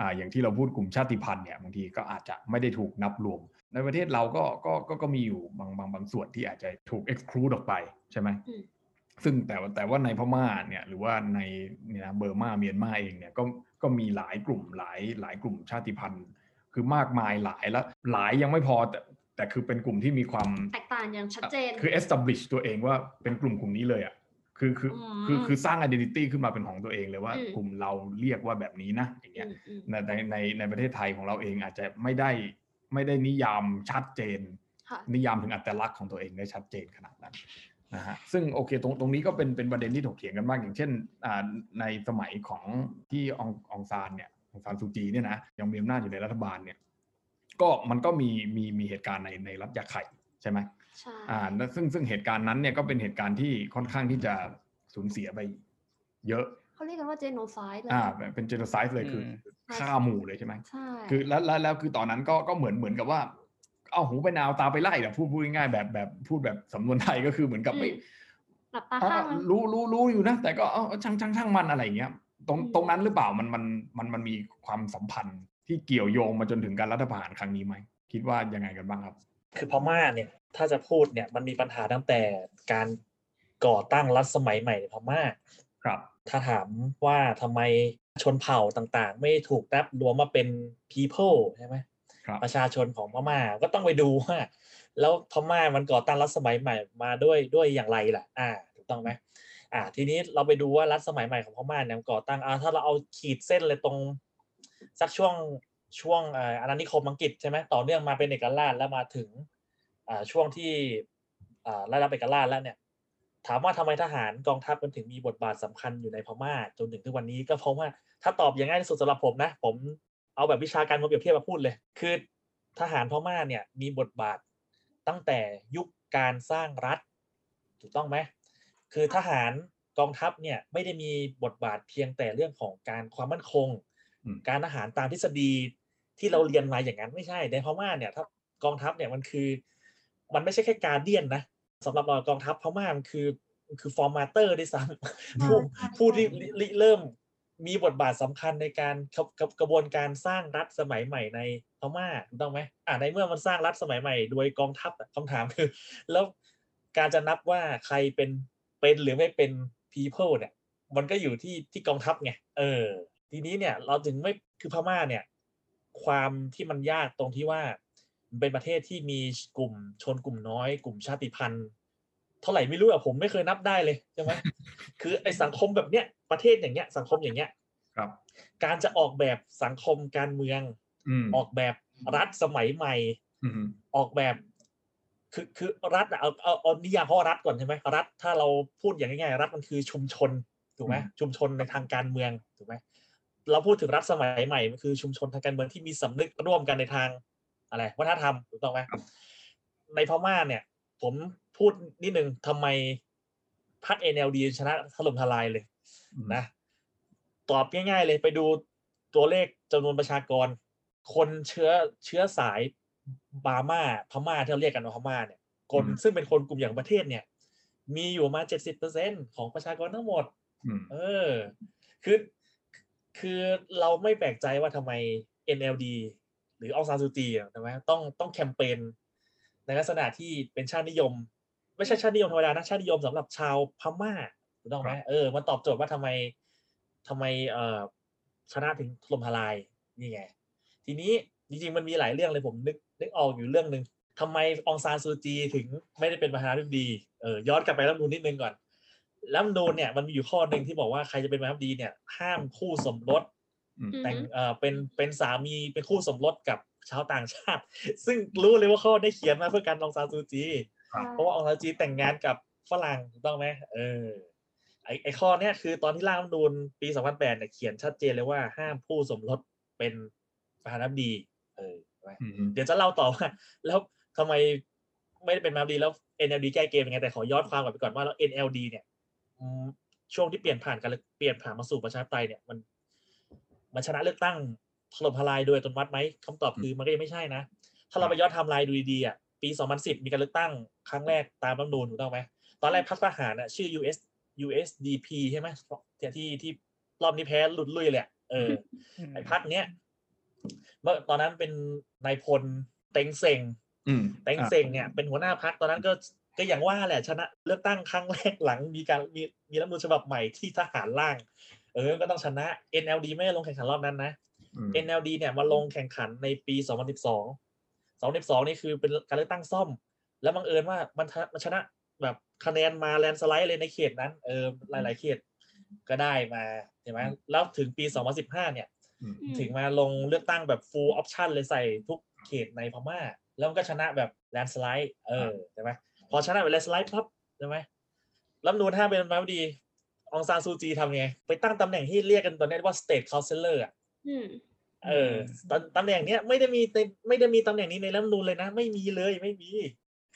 อ่าอย่างที่เราพูดกลุ่มชาติพันธุ์เนี่ยบางทีก็อาจจะไม่ได้ถูกนับรวม ในประเทศเราก็ก็ก็ก็มีอยู่บางบางบางส่วนที่อาจจะถูก exclude ออกไปใช่ไหมอืมซึ่งแต่ว่าแต่ว่าในพม่าเนี่ยหรือว่าในเนี่ยนะเบอร์มาเมียนมาเองเนี่ยก็ก็มีหลายกลุ่มหลายหลายกลุ่มชาติพันธุ์ คือมากมายหลายแล้วหลายยังไม่พอแต่แต่คือเป็นกลุ่มที่มีความแตกต่างอย่างชัดเจนคือ establish ตัวเองว่าเป็นกลุ่มกลุ่มนี้เลยอะ คือคืออมคือคือสร้าง identity ขึ้นมาเป็นของตัวเองเลยว่าอืมกลุ่มเราเรียกว่าแบบนี้นะอย่างเงี้ยอืมอืมในในในในประเทศไทยของเราเองอาจจะไม่ได้ไม่ได้นิยามชัดเจนค่ะนิยามถึงอัตลักษณ์ของตัวเองได้ชัดเจนขนาดนั้นนะฮะซึ่งโอเคตรงตรงนี้ก็เป็นเป็นประเด็นที่ถกเถียงกันมาก อย่างเช่นอ่าในสมัยของที่ององซานเนี่ยองซานซูจีเนี่ยนะยังมีอำนาจอยู่ในรัฐบาลเนี่ยก็มันก็มีมีมีเหตุการณ์ในในรัฐยาไข่ใช่ไหมใช่ อ่าแล้วซึ่งซึ่งเหตุการณ์นั้นเนี่ยก็เป็นเหตุการณ์ที่ค่อนข้างที่จะสูญเสียไปเยอะเขาเรียกกันว่า genocide เลยอ่าเป็นเจโนไซส์เลยคืออืมฆ่าหมู่เลยใช่ไหมใช่คือแล้วแล้วแล้วคือตอนนั้นก็ก็เหมือนเหมือนกับว่า เอาหูไปนาวตาไปไล่แต่พูดพูดง่ายๆแบบแบบพูดแบบสำนวนไทยก็คือเหมือนกับไม่อืมหลับตาอ่าข้างมันรู้รู้รู้อยู่นะ แต่ก็เอาเอาช่างช่างช่างมันอะไรอย่างเงี้ยตรงอืมตรงนั้นหรือเปล่ามันมันมันมันมีความสัมพันธ์ที่เกี่ยวโยงมาจนถึงการรัฐประหารครั้งนี้ไหมคิดว่ายังไงกันบ้างครับ คือพม่าเนี่ยถ้าจะพูดเนี่ยมันมีปัญหาตั้งแต่การก่อตั้งรัฐสมัยใหม่ในพม่าครับ ถ้าถามว่าทำไมชนเผ่าต่างๆ ไม่ถูกนับรวมมาเป็น people ใช่ไหมครับประชาชนของพม่าก็ต้องไปดูว่าแล้วพม่ามันก่อตั้งรัฐสมัยใหม่มาด้วยด้วยอย่างไรล่ะ อ่าถูกต้องไหมอ่า ทีนี้เราไปดูว่ารัฐสมัยใหม่ของพม่าเนี่ยก่อตั้งอ่าถ้าเราเอาขีดเส้นเลยตรง สักช่วง ช่วงอ่าอาณานิคมอังกฤษใช่ไหมต่อเนื่องมาเป็นเอกราชแล้วมาถึงอ่าช่วงที่อ่าได้รับเอกราชแล้วเนี่ย ถามว่าทำไมทหารกองทัพมันถึงมีบทบาทสำคัญอยู่ในพม่าจนถึงทุกวันนี้ก็เพราะว่าถ้าตอบอย่างง่ายที่สุดสำหรับผมนะ ผมเอาแบบวิชาการมาเปรียบเทียบมาพูดเลย คือทหารพม่าเนี่ยมีบทบาทตั้งแต่ยุคการสร้างรัฐ ถูกต้องไหมคือทหารกองทัพเนี่ยไม่ได้มีบทบาทเพียงแต่เรื่องของการความมั่นคงอืมการทหารตามทฤษฎี ที่เราเรียนมาอย่างนั้นไม่ใช่ในพม่าเนี่ยถ้ากองทัพเนี่ยมันคือ มันไม่ใช่แค่การเดียนนะสำหรับเรากองทัพพม่ามันคือมันคือฟอร์มาเตอร์ด้วยซ้ำผู้ผู้ที่ริเริ่มมีบทบาทสำคัญในการกระกระกระบวนการสร้างรัฐสมัยใหม่ในพม่าถูกต้องไหมอ่าในเมื่อมันสร้างรัฐสมัยใหม่ โดยกองทัพอะคำถามคือ แล้วการจะนับว่าใครเป็นเป็นหรือไม่เป็น people เนี่ย มันก็อยู่ที่ที่กองทัพไงเออ ทีนี้เนี่ยเราถึงไม่คือพม่าเนี่ย ความที่มันยากตรงที่ว่ามันเป็นประเทศที่มีกลุ่มชนกลุ่มน้อย กลุ่มชาติพันธุ์ เท่าไหร่ไม่รู้อะผมไม่เคยนับได้เลยใช่ไหมคือไอสังคมแบบเนี้ยประเทศอย่างเงี้ยสังคมอย่างเงี้ยครับ การจะออกแบบสังคมการเมืองอืมออกแบบรัฐสมัยใหม่อืมออกแบบ คือคือรัฐอะเอาเอาเอานิยามเพราะรัฐก่อนใช่ไหมรัฐถ้าเราพูดอย่างง่ายๆรัฐมันคือชุมชนถูกไหมชุมชนในทางการเมืองถูกไหม เราพูดถึงรัฐสมัยใหม่มันคือชุมชนทางการเมืองที่มีสำนึกร่วมกันในทางอะไรวัฒนธรรมถูกต้องไหมในพม่าเนี่ย ผมพูดนิดนึงทำไมพรรค NLD ชนะถล่มทลายเลยอืมนะตอบง่าย ๆ เลยไปดูตัวเลขจำนวนประชากร คนเชื้อเชื้อสายบาม่าพม่าที่เราเรียกกันว่าพม่าเนี่ยคนซึ่งเป็นคนกลุ่มอย่างประเทศเนี่ย มีอยู่มาเจ็ดสิบเปอร์เซ็นของประชากรทั้งหมดอืมเออ คือ คือเราไม่แปลกใจว่าทำไม NLD หรือองซานซูจีอะใช่ไหมต้องต้องแคมเปญในลักษณะที่เป็นชาตินิยม ไม่ใช่ชาตินิยมธรรมดานะชาตินิยมสำหรับชาวพม่าถูกต้องไหมเออมันตอบโจทย์ว่าทำไมทำไมเอ่อชนะถึงถล่มทลายนี่ไง ทีนี้จริงๆมันมีหลายเรื่องเลยผมนึกนึกออกอยู่เรื่องหนึ่งทำไมองซานซูจีถึงไม่ได้เป็นประธานาธิบดีเออย้อนกลับไปรัฐธรรมนูนนิดนึงก่อน รัฐธรรมนูญเนี่ยมันมีอยู่ข้อหนึ่งที่บอกว่าใครจะเป็นประธานาธิบดีเนี่ย ห้ามคู่สมรสอืมแต่งเอ่อเป็นเป็นสามีเป็นคู่สมรสกับชาวต่างชาติ ซึ่งรู้เลยว่าข้อได้เขียนมาเพื่อการองซานซูจีครับเพราะว่าองซานซูจีแต่งงานกับฝรั่งถูกต้องไหมเออไอไอข้อเนี้ยคือตอนที่ร่างรัฐธรรมนูญปี2008เนี่ยเขียนชัดเจนเลยว่าห้ามคู่สมรสเป็นประธานาธิบดี เออใช่ไหมอืมเดี๋ยวจะเล่าต่อว่าแล้วทำไมไม่ได้เป็นมาดีแล้ว NLD แก้เกมยังไงแต่ขอย้อนความก่อนไปก่อนว่าแล้ว NLD เนี่ยอืม ช่วงที่เปลี่ยนผ่านการเลือกเปลี่ยนผ่านมาสู่ประชาธิปไตยเนี่ยมันมันชนะเลือกตั้งถล่มทลายโดยอัตโนมัติไหมคำตอบคือมันก็ยังไม่ใช่นะ ถ้าเราไปย้อนไทำลายดูดีๆอะปี 2010 มีการเลือกตั้งครั้งแรกตามรัฐธรรมนูญถูกต้องไหมตอนแรกพรรคทหารอะชื่อ US USDP ใช่ไหมที่ที่ที่รอบนี้แพ้หลุดลุยเลยอะเออไอ้พักเนี้ยเมื่อตอนนั้นเป็นนายพลเต็งเซ็งอืมเต็งเซ็งเนี่ยเป็นหัวหน้าพักตอนนั้นก็ ก็อย่างว่าแหละชนะเลือกตั้งครั้งแรกหลังมีการมีมีรัฐธรรมนูญฉบับใหม่ที่ทหารล่าง เออ ก็ต้องชนะ NLD ไม่ได้ลงแข่งขันรอบนั้นนะอืม NLD เนี่ยมาลงแข่งขันในปี 2012 2012 นี่คือเป็นการเลือกตั้งซ่อม แล้วบังเอิญว่ามันทะมันชนะแบบคะแนนมาแลนสไลด์เลยในเขตนั้น เออ หลาย ๆ เขตก็ได้มาใช่ไหมแล้วถึงปี 2015 เนี่ยอืมอืมถึงมาลงเลือกตั้งแบบ full option เลยใส่ทุกเขตในพม่า แล้วมันก็ชนะแบบแลนสไลด์ เออ ใช่ไหม พอชนะแบบแลนสไลด์ปั๊บใช่ไหมรัฐธรรมนูนถ้าเป็นมาดีองซานซูจีทำไง ไปตั้งตำแหน่งที่เรียกกันตอนนี้ว่า state councilor อะอืมเออตำตำแหน่งเนี้ยไม่ได้มีในไม่ได้มีตำแหน่งนี้ในรัฐธรรมนูญเลยนะ ไม่มีเลยไม่มี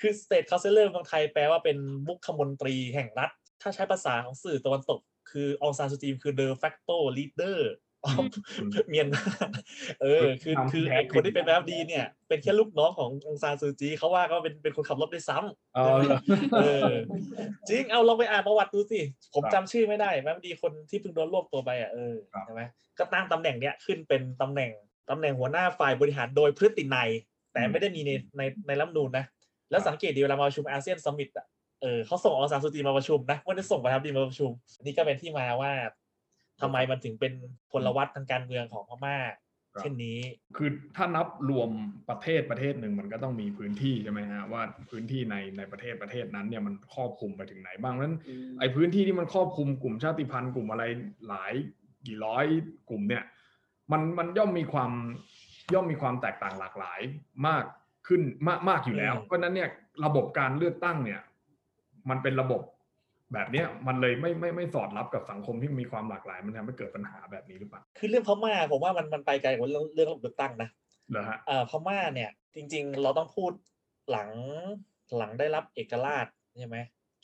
คือ state councilor บางไทยแปลว่าเป็นมุขมนตรีแห่งรัฐ ถ้าใช้ภาษาของสื่อตะวันตก คือองซานซูจีคือ de facto leader of เมียนมาเออ คือตามคือแผนไอ้คนที่เป็นแบบดีเนี่ย เป็นแค่ลูกน้องขององซานซูจีเขาว่าก็เป็นเป็นคนขับรถด้วยซ้ำเอาเหรอเออ จริงเอาลองไปอ่านประวัติดูสิ ผมครับจำชื่อไม่ได้แม้ดีคนที่เพิ่งโดนรวบตัวไปอะเออครับใช่ไหมก็ตั้งตำแหน่งเนี้ยขึ้นเป็นตำแหน่งตำแหน่งหัวหน้าฝ่ายบริหารโดยพฤตินัย แต่ไม่ได้มีในในในรัฐธรรมนูญนะ แล้วสังเกตดีเวลามาประชุมอาเซียนซัมมิตอะเออเขาส่งองซานซูจีมาประชุมนะไม่ได้ส่งประธานาธิบดีมาประชุม นี่ก็เป็นที่มาว่า ทำไมมันถึงเป็นพลวัตทางการเมืองของพม่าครับเช่นนี้ คือถ้านับรวมประเทศประเทศหนึ่งมันก็ต้องมีพื้นที่ใช่ไหมฮะว่าพื้นที่ในในประเทศประเทศนั้นเนี่ยมันครอบคลุมไปถึงไหนบ้างเพราะฉะนั้นอืมไอ้พื้นที่ที่มันครอบคลุมกลุ่มชาติพันธุ์กลุ่มอะไรหลายกี่ร้อยกลุ่มเนี่ยมันมันย่อมมีความย่อมมีความแตกต่างหลากหลายมากขึ้นมากมากอยู่แล้วอืมเพราะฉะนั้นเนี่ยระบบการเลือกตั้งเนี่ย มันเป็นระบบ แบบเนี้ยมันเลยไม่ไม่ไม่สอดรับกับสังคมที่มีความหลากหลายมันทำให้เกิดปัญหาแบบนี้หรือเปล่าคือเรื่องพม่าผมว่ามันมันไปไกลกว่าเรื่องเรื่องระบบเลือกตั้งนะเหรอฮะเอ่อพม่าเนี่ย จริง ๆ เราต้องพูดหลังหลังได้รับเอกราชใช่ไหม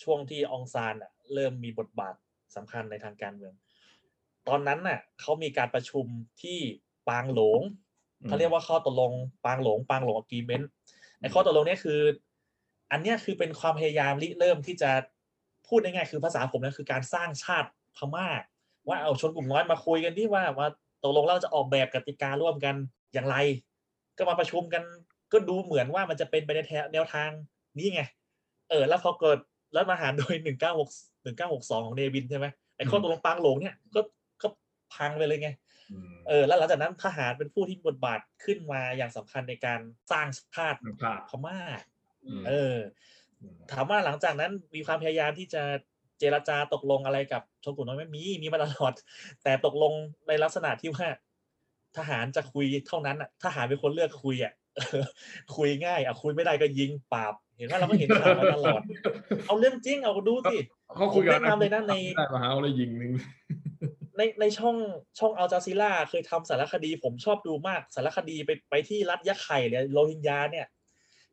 ช่วงที่องซานอะเริ่มมีบทบาทสำคัญในทางการเมือง ตอนนั้นน่ะเขามีการประชุมที่ปางหลงอืมเขาเรียกว่าข้อตกลงปางหลงปางหลงอะกีเมนต์ไอ้ข้อตกลงเนี้คือ อันเนี้ยคือเป็นความพยายามริเริ่มที่จะ พูดง่ายๆคือภาษาผมนะคือการสร้างชาติพม่า ว่าเอาชนกลุ่มน้อยมาคุยกันที่ว่าว่าตกลงเราจะออกแบบกติการ่วมกันอย่างไร ก็มาประชุมกันก็ดูเหมือนว่ามันจะเป็นไปในแนวทางนี้ไง เออ แล้วพอเกิดรัฐประหารโดยหนึ่งเก้าหกหนึ่งเก้าหกสองของเนวินใช่ไหมไอ้ข้อตกลงปางหลงเนี่ยก็ก็พังไปเลยไงอืมเออ แล้วหลังจากนั้นทหารเป็นผู้ที่มีบทบาทขึ้นมาอย่างสำคัญในการสร้างชาติภาพพม่าอืมเออ ถามว่าหลังจากนั้นมีความพยายามที่จะเจรจาตกลงอะไรกับชนกลุ่มน้อยไหม่มีมีมาตลอด แต่ตกลงในลักษณะที่ว่า ทหารจะคุยเท่านั้นอะทหารเป็นคนเลือกคุยอะเออคุยง่ายอะคุยไม่ได้ก็ยิงปราบ เห็นว่าเราก็เห็นข่าวมาตลอด เอาเรื่องจริงเอาดูสิเขาคุยกันผมแนะนำเลยนะในได้มาหาอะไรยิงหนึ่งในในช่องช่องอัลจาซีล่าเคยทำสารคดีผมชอบดูมากสารคดีไปไปที่รัฐยะไข่เนี่ยโรฮิงญาเนี่ย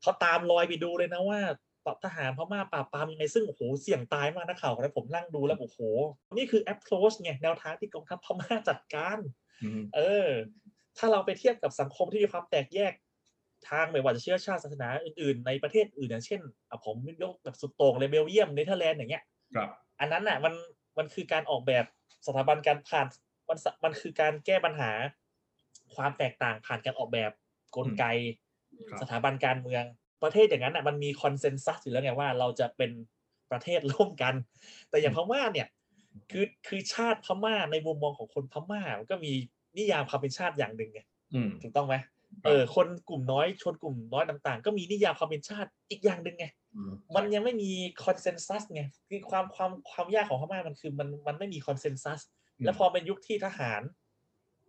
เขาตามรอยไปดูเลยนะว่า ทหารพม่าปราบปรามยังไงซึ่งโอ้โหเสี่ยงตายมากนักข่าวคนนั้นผมนั่งดูแล้วโอ้โห นี่คือ approach ไงแนวทางที่กองทัพพม่าจัดการอืมเออ ถ้าเราไปเทียบกับสังคมที่มีความแตกแยกทางไม่ว่าจะเชื้อชาติศาสนาอื่นๆ ในประเทศอื่นอย่างเช่นอะผมยกแบบสุดโต่งเลยเบลเยียมเนเธอร์แลนด์อย่างเงี้ยครับ อันนั้นน่ะมันมันคือการออกแบบสถาบันการผ่านมันสมันคือการแก้ปัญหา ความแตกต่างผ่านการออกแบบกลไกครับสถาบันการเมือง ประเทศอย่างนั้นน่ะมันมี consensus อยู่แล้วไงว่าเราจะเป็นประเทศร่วมกัน แต่อย่างพม่าเนี่ยคือคือชาติพม่าในมุมมองของคนพม่ามันก็มีนิยามความเป็นชาติอย่างหนึ่งไงอืมถูกต้องไหมเออคนกลุ่มน้อยชนกลุ่มน้อยต่าง ๆ ก็มีนิยามความเป็นชาติอีกอย่างหนึ่งไงอืมมันยังไม่มี consensus ไงคือความความความยากของพม่ามันคือมันมันไม่มี consensusแล้วพอเป็นยุคที่ทหาร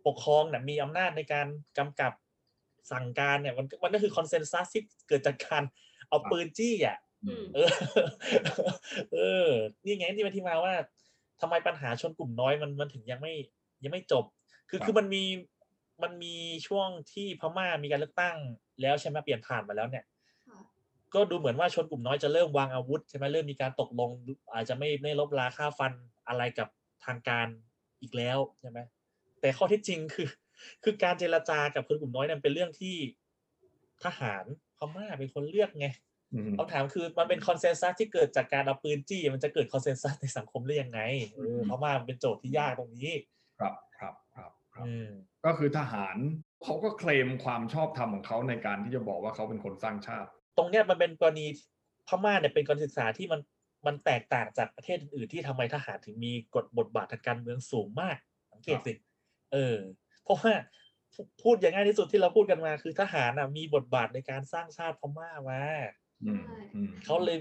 ปกครองเนี่ยมีอำนาจในการกำกับ สั่งการเนี่ยมันก็มันก็คือคอนเซนแซสที่เกิดจากการเอาปืนจี้อะอืมเออ เออ นี่ไงที่มาที่มาว่าทำไมปัญหาชนกลุ่มน้อยมันมันถึงยังไม่ยังไม่จบ คือคือมันมีมันมีช่วงที่พม่ามีการเลือกตั้ง แล้วใช่ไหมเปลี่ยนผ่านมาแล้วเนี่ยค่ะก็ดูเหมือนว่าชนกลุ่มน้อยจะเริ่มวางอาวุธใช่ไหมเริ่มมีการตกลง อาจจะไม่ไม่รบราฆ่าฟันอะไรกับทางการอีกแล้วใช่ไหมแต่ข้อเท็จจริงคือ คือการเจรจากับคนกลุ่มน้อยนั้นเป็นเรื่องที่ทหารพม่าเป็นคนเลือกไงอืมคำถามคือมันเป็น consensus ที่เกิดจากการเอาปืนจี้ มันจะเกิด consensus ในสังคมได้ยังไงเออพม่ามันเป็นโจทย์ที่ยากตรงนี้ ครับครับครับครับอืมก็คือทหารเขาก็เคลมความชอบธรรมของเขาในการที่จะบอกว่าเขาเป็นคนสร้างชาติ ตรงเนี้ยมันเป็นกรณีพม่าเนี่ยเป็นการศึกษาที่มันมันแตกต่างจากประเทศอื่นๆที่ทำไมทหารถึงมีกฎบทบาททางการเมืองสูงมาก สังเกตสิเออ เพราะว่าพูพูดอย่างง่ายที่สุดที่เราพูดกันมา คือทหารน่ะมีบทบาทในการสร้างชาติพม่ามาอืมอืมเขาเลย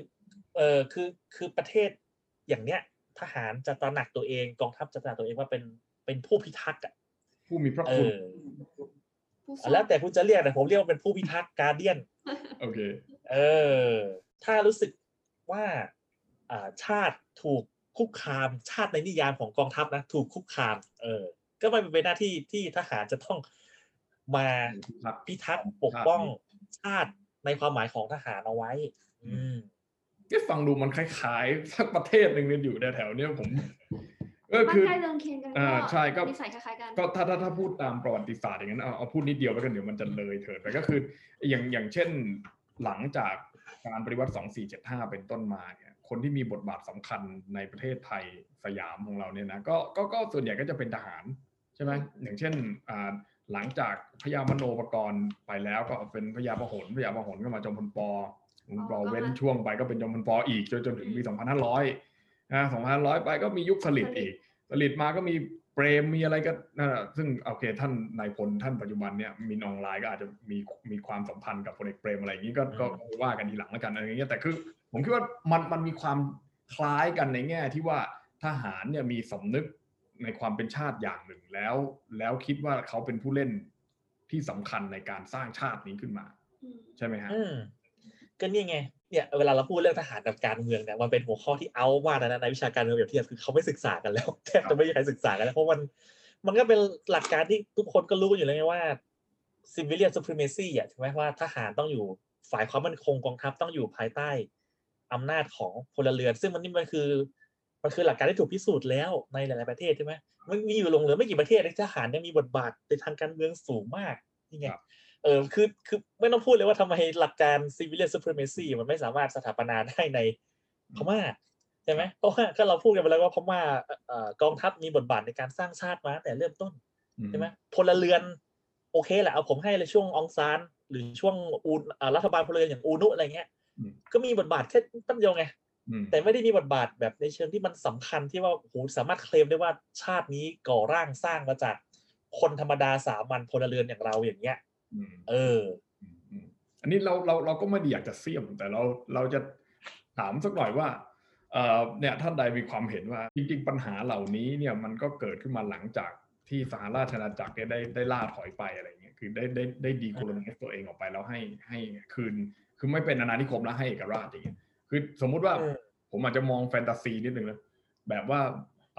เออคือคือประเทศอย่างเนี้ย ทหารจะตระหนักตัวเองกองทัพจะตระหนักตัวเองว่าเป็นเป็นผู้พิทักษ์อะผู้มีพระเอคุณอผู้สร้างแล้วแต่คุณจะเรียกแต่ผมเรียกว่าเป็นผู้พิทักษ์การเดียนโอเคเออ ถ้ารู้สึกว่าอ่าชาติถูกคุกคามชาติในนิยามของกองทัพนะ ถูกคุกคาม เออ ก็ไม่เป็นหน้าที่ที่ทหารจะต้องมาครับพิทักษ์ปกป้องชาติในความหมายของทหารเอาไว้ อืมก็ฟังดูมันคล้ายๆสักประเทศหนึ่งเนี่ยอยู่แถวๆเนี้ยผมก็บ้านคือใกล้เรือนเคียงกันอ่าใช่ก็นิสัยคล้ายๆกันก็ถ้าถ้าถ้าพูดตามประวัติศาสตร์อย่างนั้นเอาเอาพูดนิดเดียวแล้วกันเดี๋ยวมันจะเลยเถิดไปก็คืออย่างอย่างเช่นหลังจากการปฏิวัติ 2475 เป็นต้นมาเนี่ยคนที่มีบทบาทสำคัญในประเทศไทยสยามของเราเนี่ยนะก็ก็ก็ส่วนใหญ่ก็จะเป็นทหาร ใช่ไหมอย่างเช่นอ่าหลังจากพญามโนปกรณ์ไปแล้วก็เป็นพญาพหลพญาพหลก็มาจอมพลปอจอมพลปออ๋อเว้นก็มาช่วงไปก็เป็นจอมพลปออีกจนจนถึงปี2500นะ2500ไปก็มียุคสลิดอีก สลิดมาก็มีเปรมมีอะไรก็นั่นแหละซึ่งโอเคท่านนายพลท่านปัจจุบันเนี่ยมินออนไลน์ก็อาจจะมีมีความสัมพันธ์กับพลเอกเปรมอะไรอย่างนี้ก็ก็ก็ว่ากันทีหลังแล้วกันอะไรอย่างเงี้ยแต่คือผมคิดว่ามันมันมีความคล้ายกันในแง่ที่ว่าทหารเนี่ยมีสำนึก ในความเป็นชาติอย่างหนึ่งแล้ว แล้วคิดว่าเขาเป็นผู้เล่นที่สำคัญในการสร้างชาตินี้ขึ้นมาอืมใช่ไหมฮะอืมก็นี่ไงเนี่ยเวลาเราพูดเรื่องทหารกับการเมืองเนี่ยมันเป็นหัวข้อที่เอามากนะในวิชาการเมืองเปรียบเทียบคือเขาไม่ศึกษากันแล้วแทบจะไม่มีใครศึกษากันแล้วเพราะมันมันก็เป็นหลักการที่ทุกคนก็รู้กันอยู่แล้วไงว่า civilian supremacy อะถูกไหมว่าทหารต้องอยู่ฝ่ายความมั่นคงกองทัพต้องอยู่ภายใต้อำนาจของพลเรือน ซึ่งมันนี่มันคือ มันคือหลักการที่ถูกพิสูจน์แล้วในหลายๆประเทศใช่ไหมมันมีอยู่หลงเหลือไม่กี่ประเทศที่ทหารยังมีบทบาทในทางการเมืองสูงมากนี่ไงครับเออคือคือไม่ต้องพูดเลยว่าทำไมหลักการ civilian supremacy มันไม่สามารถสถาปนาได้ในพม่าใช่ไหมเพราะว่าก็เราพูดกันไปแล้วว่าพม่าเอ่อกองทัพมีบทบาทในการสร้างชาติมาตั้งแต่เริ่มต้นใช่ไหมพลเรือน โอเคแหละเอาผมให้เลยช่วงองซานหรือช่วงอูนอ่ารัฐบาลพลเรือนอย่างอูนุอะไรเงี้ยอืมก็มีบทบาทแค่ตั้งเดียวไงอืม แต่ไม่ได้มีบทบาทแบบในเชิงที่มันสำคัญที่ว่าโอ้โหสามารถเคลมได้ว่าชาตินี้ก่อร่างสร้างมาจากคนธรรมดาสามัญพลเรือนอย่างเราอย่างเงี้ยอืมเอออืมอืมอันนี้เราเราเราก็ไม่ได้อยากจะเสี่ยม แต่เราเราจะถามสักหน่อยว่าเอ่อเนี่ยท่านใดมีความเห็นว่า จริง ๆ ปัญหาเหล่านี้เนี่ยมันก็เกิดขึ้นมาหลังจากที่สหราชอาณาจักรเนี่ยได้ได้ล่าถอยไปอะไรเงี้ยคือได้ได้ได้ดีโคลนตัวเองออกไปแล้วให้ให้คืน คือไม่เป็นอาณานิคมแล้วให้เอกราชอย่างเงี้ย คือสมมุติว่าอืมผมอาจจะมองแฟนตาซีนิดนึงนะแบบว่า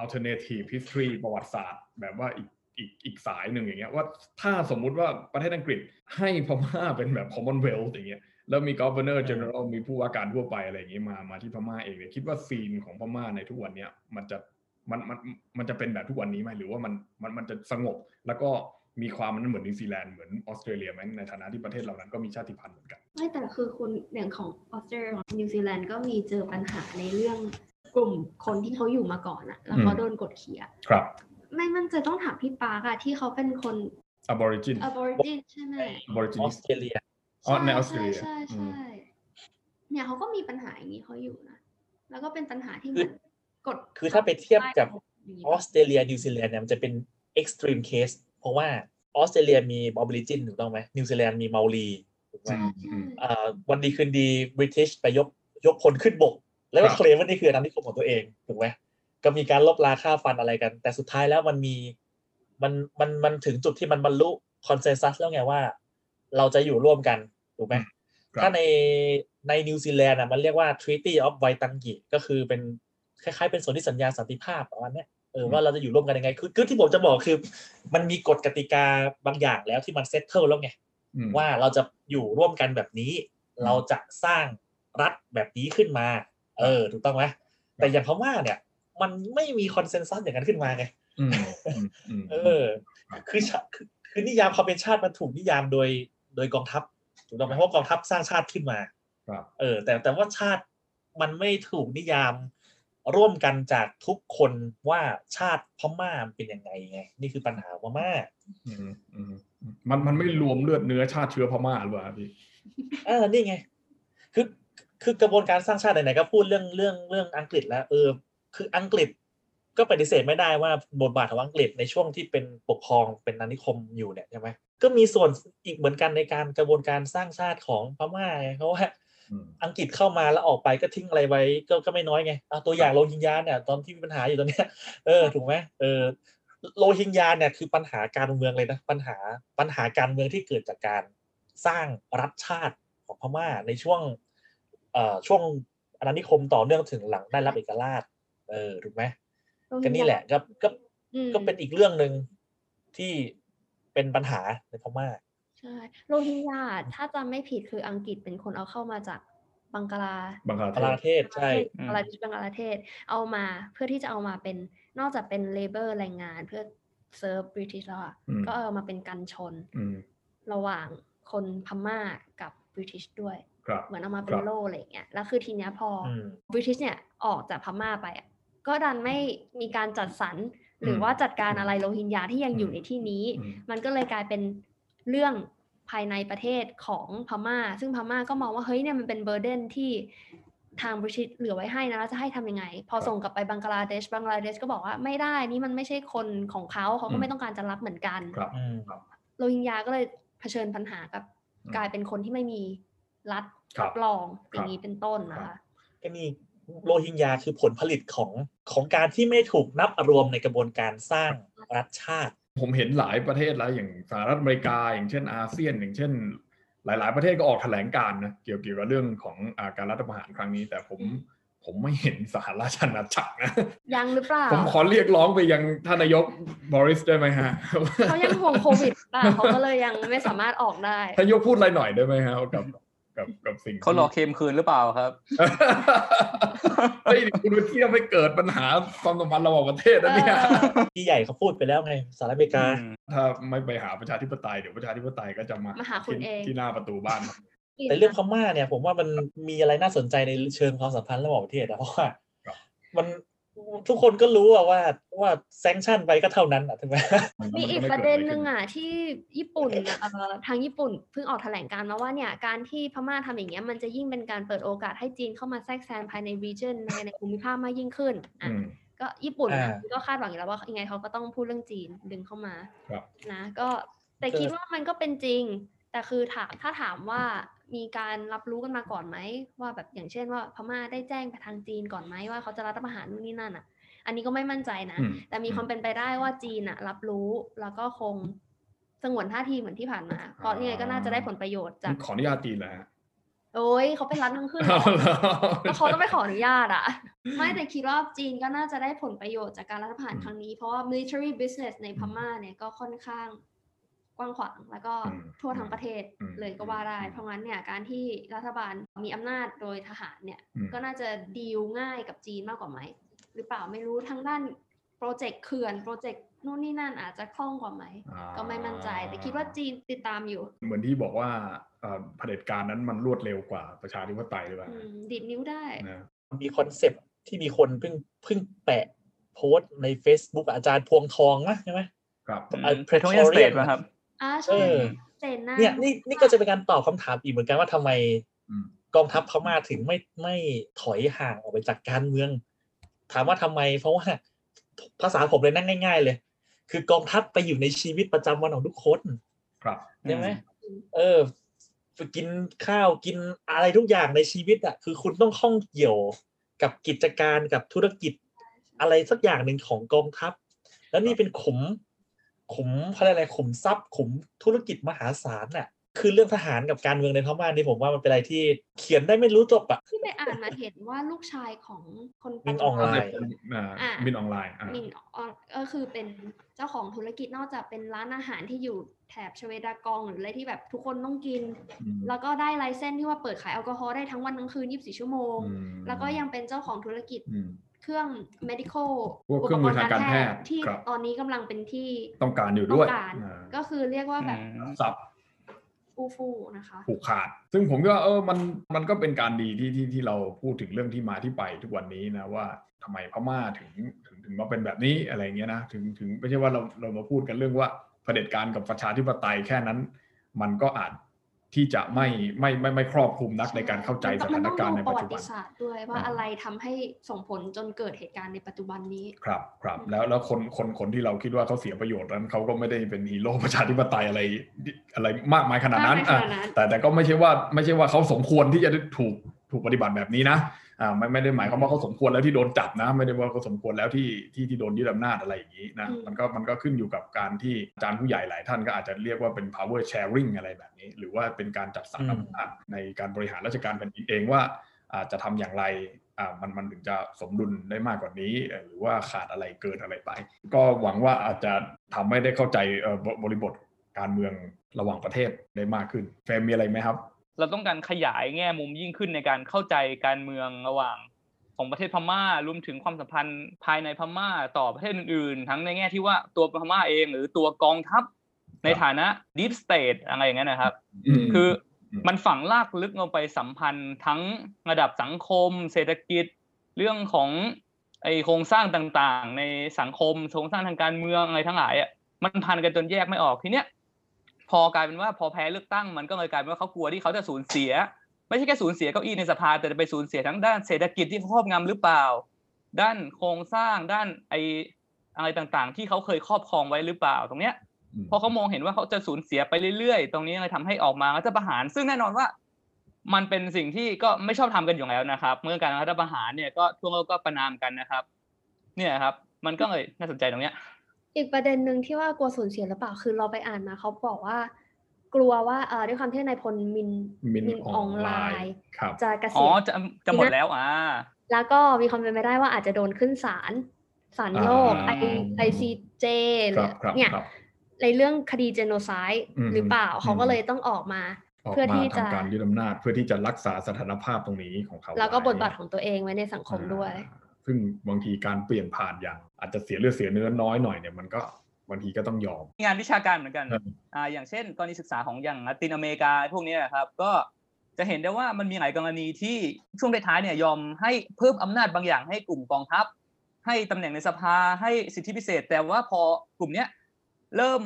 alternative history ประวัติศาสตร์ แบบว่าอีกอีกอีกสายหนึ่งอย่างเงี้ยว่าถ้าสมมุติว่าประเทศอังกฤษให้พม่าเป็นแบบ commonwealth อย่างเงี้ยแล้วมี governor general มีผู้ว่าการทั่วไปอะไรอย่างเงี้ยมามาที่พม่าเองเนี่ยคิดว่าซีนของพม่าในทุกวันเนี้ยมันจะมันมันมันจะเป็นแบบทุกวันนี้ไหมหรือว่ามันมันมันจะสงบแล้วก็ มีความมันเหมือนนิวซีแลนด์เหมือนออสเตรเลียไหมในฐานะที่ประเทศเหล่านั้นก็มีชาติพันธุ์เหมือนกันไม่แต่คือคุณอย่างของออสเตรเลียของนิวซีแลนด์ก็มีเจอปัญหาในเรื่องกลุ่มคนที่เขาอยู่มาก่อนอะแล้วเขาอืมโดนกดขี่อะครับ ไม่มั่นใจต้องถามพี่ปาร์กอะที่เขาเป็นคน aborigin aborigine ใช่ไหมออ aborigine สเตรเลียอ๋อในออสเตรเลียใช่ใช่อืมใช่ใช่เนี่ยเขาก็มีปัญหาอย่างนี้เขาอยู่นะแล้วก็เป็นปัญหาที่เหมือนกดคือถ้าไปเทียบกับอย่างนี้ออสเตรเลียนิวซีแลนด์เนี่ยมันจะเป็น extreme case เพราะว่าออสเตรเลียมี Aborigine ถูกต้องไหมนิวซีแลนด์มีเมารีถูกไหมใช่ใช่เอ่อวันดีคืนดีบริ i ิชไปยกยกพลขึ้นบก แล้วก็ครับเคลมว่านี่คืออาณานิคมของตัวเองถูกไหมก็มีการรบราฆ่าฟันอะไรกัน แต่สุดท้ายแล้วมันมีมันมันมันถึงจุดที่มันบรรลุ consensus แล้วไงว่า เราจะอยู่ร่วมกันถูกไหมครับถ้าในในนิวซีแลนด์อะมันเรียกว่า Treaty of Waitangi ก็คือเป็นคล้ายๆเป็นสนธิสัญญาสันติภาพประมาณเนี้ยเออว่าเราจะอยู่ร่วมกันยังไงคือคือที่ผมจะบอกคือ มันมีกฎกติกาบางอย่างแล้วที่มัน settle แล้วไงอืมว่าเราจะอยู่ร่วมกันแบบนี้อืมเราจะสร้างรัฐแบบนี้ขึ้นมา เออ ถูกต้องไหมแต่อย่างพม่าเนี่ย มันไม่มี consensus อย่างนั้นขึ้นมาไงอืมอืมอืมเออคือชาคือคือนิยามความเป็นชาติมันถูกนิยามโดยโดยกองทัพถูกต้องไหมเพราะว่ากองทัพสร้างชาติขึ้นมาครับเออ แต่แต่ว่าชาติมันไม่ถูกนิยาม ร่วมกันจากทุกคนว่าชาติพม่ามันเป็นยังไงไง นี่คือปัญหาพม่าอืมอืมมันมันไม่รวมเลือดเนื้อชาติเชื้อพม่าหรือเปล่าครับพี่เออนี่ไง คือคือกระบวนการสร้างชาติไหนๆก็พูดเรื่องเรื่องเรื่องอังกฤษแล้วเออ คืออังกฤษก็ปฏิเสธไม่ได้ว่าบทบาทของอังกฤษในช่วงที่เป็นปกครองเป็นอาณานิคมอยู่เนี่ยใช่ไหมก็มีส่วนอีกเหมือนกันในการกระบวนการสร้างชาติของพม่าไงเพราะว่า อืมอังกฤษเข้ามาแล้วออกไปก็ทิ้งอะไรไว้ก็ก็ไม่น้อยไงเอาตัวอย่างโรฮิงญาเนี่ยตอนที่มีปัญหาอยู่ตอนเนี้ยเออถูกไหมเออโรฮิงญาเนี่ยคือปัญหาการเมืองเลยนะปัญหาปัญหาการเมืองที่เกิดจากการสร้างรัฐชาติของพม่าในช่วงเอ่อช่วงอาณานิคมต่อเนื่องถึงหลังได้รับเอกราช เออถูกไหมก็นี่แหละก็ก็อืมก็เป็นอีกเรื่องหนึ่งที่เป็นปัญหาในพม่า ใช่โรฮิงญาถ้าจำไม่ผิดคืออังกฤษเป็นคนเอาเข้ามาจากบังกลาบังคลาปราเทศเทศใช่อืมบังกลาเทศบังกลาเทศเอามาเพื่อที่จะเอามาเป็นนอกจากเป็น labor แรงงานเพื่อ serve British แล้วอะอืมก็เอามาเป็นกันชนอืมระหว่างคนพม่ากับ British ด้วยครับเหมือนเอามาเป็นคนรับโล่อะไรอย่างเงี้ยแล้วคือทีเนี้ยพออืม British เนี่ยออกจากพม่าไปอะก็ดันไม่มีการจัดสรรหรืออมว่าจัดการอะไรโรฮิงญาที่ยังอยู่อืมในที่นี้อืมมันก็เลยกลายเป็น เรื่องภายในประเทศของพม่า ซึ่งพม่าก็มองว่าเฮ้ยเนี่ยมันเป็นเบอร์เดนที่ทางบริ i ิเหลือไว้ให้นะแล้วจะให้ทำยังไง พอส่งกลับไปบังกลาเดชบังกลาเดชก็บอกว่าไม่ได้นี่มันไม่ใช่คนของเขาเขาก็ไม่ต้องการจะรับเหมือนกันครับอืมโรฮิงญาก็เลยเผชิญปัญหากับอืมกลายเป็นคนที่ไม่มีรัฐครับรับรองครับอย่างนี้เป็นต้นนะครัคะบก็นี่โรฮิงญาคือผลผลิตของของการที่ไม่ถูกนับรวมในกระบวนการสร้างรัฐชาติ ผมเห็นหลายประเทศแล้วอย่างสหรัฐอเมริกา อย่างเช่นอาเซียน อย่างเช่น หลาย ๆ ประเทศก็ออกแถลงการณ์นะเกี่ยวเกี่ยวกับเรื่องของอาการรัฐประหารครั้งนี้ แต่ผมอืมผมไม่เห็นสหราชอาณาจักรนะยังหรือเปล่าผมขอเรียกร้องไปยังท่านนายกบริสได้ไหมฮะเขายังห่วงโควิดป่ะเขาก็เลยยังไม่สามารถออกได้ท่านนายกพูดอะไรหน่อยได้ไหมฮะกับ กับกับสิ่งที่เขารอเคมคืนหรือเปล่าครับเฮ้ยคุณไปเที่ยวไม่เกิดปัญหาความสัมพันธ์ระหว่างประเทศนะเนี่ยเออที่ใหญ่เขาพูดไปแล้วไงสหรัฐอเมริกา ถ้าไม่ไปหาประชาธิปไตยเดี๋ยวประชาธิปไตยก็จะมามาหาคุณที่เองที่หน้าประตูบ้าน แต่เรื่องพม่าเนี่ย ผมว่ามันมีอะไรน่าสนใจในเชิงความสัมพันธ์ระหว่างประเทศนะเพราะว่าครับมัน ทุกคนก็รู้อะว่าว่าแซงชั่นไปก็เท่านั้นอะถูกไหมมีอีกประเด็นหนึ่งอะที่ญี่ปุ่นอะเอ่อทางญี่ปุ่นเพิ่งออกแถลงการณ์มาว่าเนี่ยการที่พม่าทำอย่างเงี้ยมันจะยิ่งเป็นการเปิดโอกาสให้จีนเข้ามาแทรกแซงภายใน region ในในภูมิภาคมากยิ่งขึ้นอะอืมก็ญี่ปุ่นอะอ่าก็คาดหวังอยู่แล้วว่ายังไงเขาก็ต้องพูดเรื่องจีนดึงเข้ามาครับนะก็แต่คิดว่ามันก็เป็นจริง แต่คือถามถ้าถามว่า มีการรับรู้กันมาก่อนไหมว่าแบบอย่างเช่นว่าพม่าได้แจ้งไปทางจีนก่อนไหมว่าเขาจะรัฐประหารนู่นนี่นั่นอะ อันนี้ก็ไม่มั่นใจนะอืมแต่มีความเป็นไปได้ว่าจีนอะรับรู้แล้วก็คงสงวนท่าทีเหมือนที่ผ่านมา เพราะยังไงก็น่าจะได้ผลประโยชน์จากขออนุญาตจีนแล้วฮะโอ้ยเขาเป็นรัฐทั้งขึ้นเหรอแล้วเขาต้องไปขออนุญาตอะไม่แต่คิดว่าจีนก็น่าจะได้ผลประโยชน์จากการรัฐประหารครั้งนี้เพราะว่า military business ในพม่าเนี่ยก็ค่อนข้าง กว้างขวาง แล้วก็อืมทั่วทั้งประเทศอืมเลยก็ว่าได้อืมเพราะงั้นเนี่ยการที่รัฐบาลมีอำนาจโดยทหารเนี่ยอืมก็น่าจะดีลง่ายกับจีนมากกว่าไหมหรือเปล่าไม่รู้ทางด้านโปรเจกต์เขื่อนโปรเจกต์นู่นนี่นั่นอาจจะคล่องกว่าไหมอ่าก็ไม่มั่นใจ แต่คิดว่าจีนติดตามอยู่ เหมือนที่บอกว่าเอ่อเผด็จการนั้นมันรวดเร็วกว่าประชาธิปไตยหรือเปล่าอืมดีดนิ้วได้นะมีคอนเซปต์ที่มีคนเพิ่งเพิ่งแปะโพสต์ใน Facebook อาจารย์พวงทองนะใช่ไหมครับเอ่อเพรโทเรียนสเตท Praetorian นะครับ อ่าเอใช่อเจนหน้าเนี่ยนี่นี่ก็จะเป็นการตอบคำถามอีกเหมือนกันว่าทำไมอืมกองทัพพม่าถึงไม่ไม่ถอยห่างออกไปจากการเมือง ถามว่าทำไม เพราะว่าภาษาผมเลยนั่งง่าย ๆ เลย คือกองทัพไปอยู่ในชีวิตประจำวันของทุกคนครับใช่ไหมอืมเออไปกินข้าวกินอะไรทุกอย่างในชีวิตอะคือคุณต้องข้องเกี่ยวกับกิจการกับธุรกิจอะไรสักอย่างหนึ่งของกองทัพ แล้วนี่เป็นขุม ขุมเขาเรียกอะไรขุมทรัพย์ขุมธุรกิจมหาศาลน่ะคือเรื่องทหารกับการเมืองในพม่านี่ผมว่ามันเป็นอะไรที่เขียนได้ไม่รู้จบอะที่ไปอ่านมาเห็นว่าลูกชายของคนมินออนไลน์อ่าอ่ามินออนไลน์อ่ามินออนก็คือเป็นเจ้าของธุรกิจนอกจากเป็นร้านอาหารที่อยู่แถบชเวดากองหรืออะไรที่แบบทุกคนต้องกินอืมแล้วก็ได้ไลเซนส์ที่ว่าเปิดขายแอลกอฮอล์ได้ทั้งวันทั้งคืน 24 ชั่วโมงอืมแล้วก็ยังเป็นเจ้าของธุรกิจอืม เครื่อง medical พวกเครื่องมือทางการแพทย์ที่ครับตอนนี้กำลังเป็นที่ต้องการอยู่ต้ด้อวยงการอ่าก็คือเรียกว่าแบบอืมซับฟูฟูนะคะผูกขาด ซึ่งผมก็เออมันมันก็เป็นการดีที่ที่ที่เราพูดถึงเรื่องที่มาที่ไปทุกวันนี้นะว่าทำไมพม่าถึงถึงถึงมาเป็นแบบนี้อะไรเงี้ยนะถึงถึงไม่ใช่ว่าเราเรามาพูดกันเรื่องว่าเผด็จการกับประชาธิปไตยแค่นั้น มันก็อาจ ที่จะไม่ไม่ไม่ไม่ครอบคลุมนักในการเข้าใจสถานการณ์ในมัปัจต้จุองดูประวับัตินศาสตร์ด้วยว่าอ่าอะไรทำให้ส่งผลจนเกิดเหตุการณ์ในปัจจุบันนี้ ครับครับแล้วแล้วคนคนคนที่เราคิดว่าเขาเสียประโยชน์นั้นเขาก็ไม่ได้เป็นฮีโร่ประชาธิปไตยอะไรอะไรมากมายขนาดนั้นมากมายขนาดนั้นอะแต่แต่ก็ไม่ใช่ว่าไม่ใช่ว่าเขาสมควรที่จะได้ถูกถูกปฏิบัติแบบนี้นะ อ่าไม่ไม่ได้หมายความว่าเขาสมควรแล้วที่โดนจับนะ ไม่ได้ว่าเขาสมควรแล้วที่ที่ที่โดนยึดอำนาจอะไรอย่างนี้นะอืมมันก็มันก็ขึ้นอยู่กับการที่อาจารย์ผู้ใหญ่หลายท่านก็อาจจะเรียกว่าเป็น power sharing อะไรแบบนี้ หรือว่าเป็นการจัดสรรอืมอำนาจในการบริหารราชการแผ่นดินเองว่าอ่าจะทำอย่างไรอ่ามันมันถึงจะสมดุลได้มากกว่านี้เอ่อหรือว่าขาดอะไรเกินอะไรไป ก็หวังว่าอาจจะทำให้ได้เข้าใจเอ่อบริบทการเมืองระหว่างประเทศได้มากขึ้นเฟรมมีอะไรไหมครับ เราต้องการขยายแง่มุมยิ่งขึ้นในการเข้าใจการเมืองระหว่างของประเทศพม่ารวมถึงความสัมพันธ์ภายในพม่าต่อประเทศอื่นๆ ทั้งในแง่ที่ว่าตัวพม่าเองหรือตัวกองทัพในฐานะ deep state อะไรอย่างนั้นนะครับอืมคืออมมันฝังลากลึกลงไปสัมพันธ์ทั้งระดับสังคม เศรษฐกิจ เรื่องของไอโครงสร้างต่างๆ ในสังคมโครงสร้างทางการเมืองอะไรทั้งหลายอะมันพันกันจนแยกไม่ออกทีเนี้ย พอกลายเป็นว่าพอแพ้เลือกตั้งมันก็เลยกลายเป็นว่าเขากลัวที่เขาจะสูญเสีย ไม่ใช่แค่สูญเสียเก้าอี้ในสภาแต่จะไปสูญเสียทั้งด้านเศรษฐกิจที่ครอบงำหรือเปล่า ด้านโครงสร้างด้านไออะไรต่างๆ ที่เขาเคยครอบครองไว้หรือเปล่า ตรงเนี้ยอืมพอเขามองเห็นว่าเขาจะสูญเสียไปเรื่อยๆ ตรงนี้เลยทำให้ออกมารัฐประหาร ซึ่งแน่นอนว่ามันเป็นสิ่งที่ก็ไม่ชอบทำกันอยู่แล้วนะครับ เมื่อการรัฐประหารเนี่ยก็ทั่วโลกก็ประนามกันนะครับ เนี่ยครับ มันก็เลยน่าสนใจตรงเนี้ย อีกประเด็นหนึ่งที่ว่ากลัวสูญเสียหรือเปล่าคือเราไปอ่านมาเขาบอกว่า กลัวว่าเอ่อด้วยความที่นายพลมินมินมินออออนนไลไลน์น์ครับจะเกอ๋ษีอยณจะจะหมดแล้วอ่าแล้วก็มีความเป็นไปได้ว่าอาจจะโดนขึ้นศาลศาลโลกไออ่าไอซีเจครับครับเนี่ยครับในเรื่องคดีเจโนไซด์อืมหรือเปล่าเขาก็อืมเลยต้องออกมาออกเพื่อมาที่จะทำการยึดอำนาจเพื่อที่จะรักษาสถานภาพตรงนี้ของเขา แล้วก็ไบทบาทของตัวเองไว้ในสังคมด้วยอ่า ซึ่งบางทีการเปลี่ยนผ่านอย่าง อาจจะเสียเลือดเสียเนื้อน้อยหน่อยเนี่ยมันก็บางทีก็ต้องยอม งานวิชาการเหมือนกันครับอ่าอย่างเช่น กรณีศึกษาของอย่างลาตินอเมริกาพวกเนี้ยครับก็จะเห็นได้ว่ามันมีหลายกรณีที่ช่วงท้ายๆเนี่ยยอมให้เพิ่มอำนาจบางอย่างให้กลุ่มกองทัพ ให้ตำแหน่งในสภาให้สิทธิพิเศษ แต่ว่าพอกลุ่มเนี้ยเริ่ม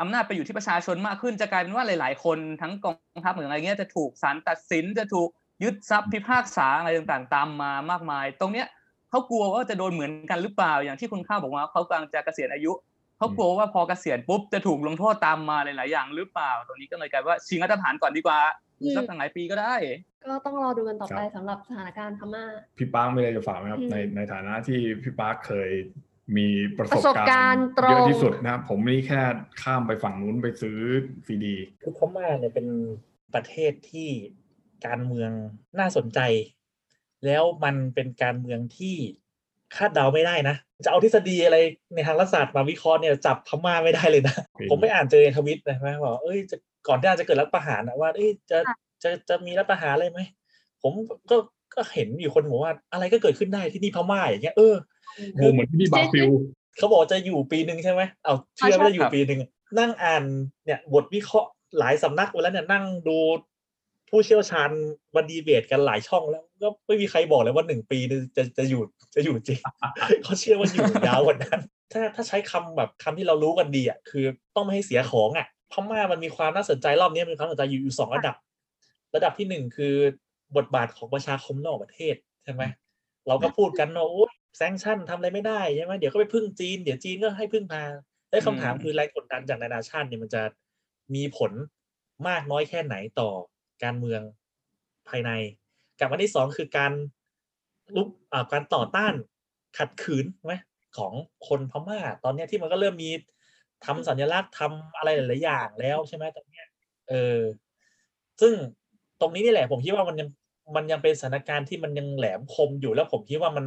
อำนาจไปอยู่ที่ประชาชนมากขึ้นจะกลายเป็นว่าหลาย ๆ คนทั้งกองทัพหรืออะไรเงี้ยจะถูกศาลตัดสินจะถูกยึดทรัพย์พิพากษาอะไรต่างๆ ตามมามากมาย ตรงเนี้ย เขากลัวว่าจะโดนเหมือนกันหรือเปล่าอย่างที่คุณข้าวบอกว่าเขากำลังจะเกษียณอายุเขากลัวว่าพอเกษียณปุ๊บจะถูกลงโทษตามมาหลายๆอย่างหรือเปล่าตรงนี้ก็เลยกลายว่าชิงรัฐประหารก่อนดีกว่าอืมสักตั้งหลายปีก็ได้ ก็ต้องรอดูกันต่อไปครับสำหรับสถานการณ์พม่าพี่ปาร์คไม่ได้จะฝากไหมครับอืมในในฐานะที่พี่ปาร์คเคยมีประประสบการณ์ตรงเยอะที่สุดนะครับผมนี่แค่ข้ามไปฝั่งนู้นไปซื้อซีดี คือพม่าเนี่ยเป็นประเทศที่การเมืองน่าสนใจ แล้วมันเป็นการเมืองที่คาดเดาไม่ได้นะ จะเอาทฤษฎีอะไรในทางรัฐศาสตร์มาวิเคราะห์เนี่ยจับพม่าไม่ได้เลยนะเป็นผมไปอ่านเจอในทวิตนะว่าบอกเอ้ยจะก่อนที่จะเกิดรัฐประหารนะว่าเอ้ยจะค่ะจะจะมีรัฐประหารอะไรไหมผมก็ก็เห็นอยู่คนบอกว่าอะไรก็เกิดขึ้นได้ที่นี่พม่าอย่างเงี้ยเออโอ้เหมือนที่นี่บราซิลเขาบอกจะอยู่ปีหนึ่งใช่ไหมเอาเชื่อว่าจะอยู่ครับปีหนึ่งนั่งอ่านเนี่ยบทวิเคราะห์หลายสำนักไปแล้วเนี่ยนั่งดู ผู้เชี่ยวชาญมาดีเบตกันหลายช่องแล้ว ก็ไม่มีใครบอกเลยว่าหนึ่งปีเนี่ยจะจะอยู่จะอยู่จริงเขาเชื่อว่าอยู่ยาวกว่านั้น ถ้าถ้าใช้คำแบบคำที่เรารู้กันดีอะคือต้องไม่ให้เสียของอะพม่ามันมีความน่าสนใจรอบนี้มีความน่าสนใจอยู่อยู่สองระดับ ระดับที่หนึ่งคือบทบาทของประชาคมนอกประเทศใช่ไหมเราก็พูดกันว่าโอ้แซงชั่นทำอะไรไม่ได้ใช่ไหมเดี๋ยวก็ไปพึ่งจีนเดี๋ยวจีนก็ให้พึ่งพาได้คำถามอืมคือแรงกดดันจากนานาชาติเนี่ยมันจะมีผลมากน้อยแค่ไหนต่อ การเมืองภายใน กับอันที่สองคือการลุกการต่อต้านขัดขืนใช่ไหมของคนพม่า ตอนนี้ที่มันก็เริ่มมีทำสัญลักษณ์ทำอะไรหลาย ๆ อย่างแล้วใช่ไหมตอนเนี้ยเออซึ่งตรงนี้นี่แหละ ผมคิดว่ามันยังมันยังเป็นสถานการณ์ที่มันยังแหลมคมอยู่แล้วผมคิดว่ามัน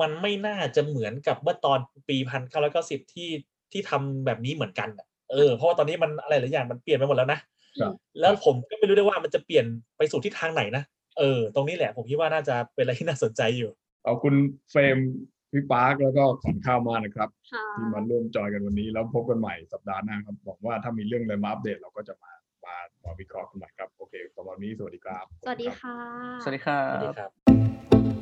มันไม่น่าจะเหมือนกับเมื่อตอนปีพันเก้าร้อยเก้าสิบที่ที่ทำแบบนี้เหมือนกันเออเพราะว่าตอนนี้มันอะไรหลายอย่างมันเปลี่ยนไปหมดแล้วนะ แล้วผมก็ไม่รู้ได้วยว่ามันจะเปลี่ยนไปสู่ทิศทางไหนนะเออ ตรงนี้แหละผมคิดว่าน่าจะเป็นอะไรที่น่าสนใจอยู่ขอบคุณเฟรมพี่ปาร์คแล้วก็ขอนข้าวมากนะครับค่ะที่มาร่วมจอยกันวันนี้แล้วพบกันใหม่สัปดาห์หน้าครับบอกว่าถ้ามีเรื่องอะไรมาอัปเดตเราก็จะมามามาวิเคราะห์กันใหม่ครับโอเคสำหรับวันนี้สวัสดีครับ สวัสดีค่ะ สวัสดีครัสวัสดีบครับ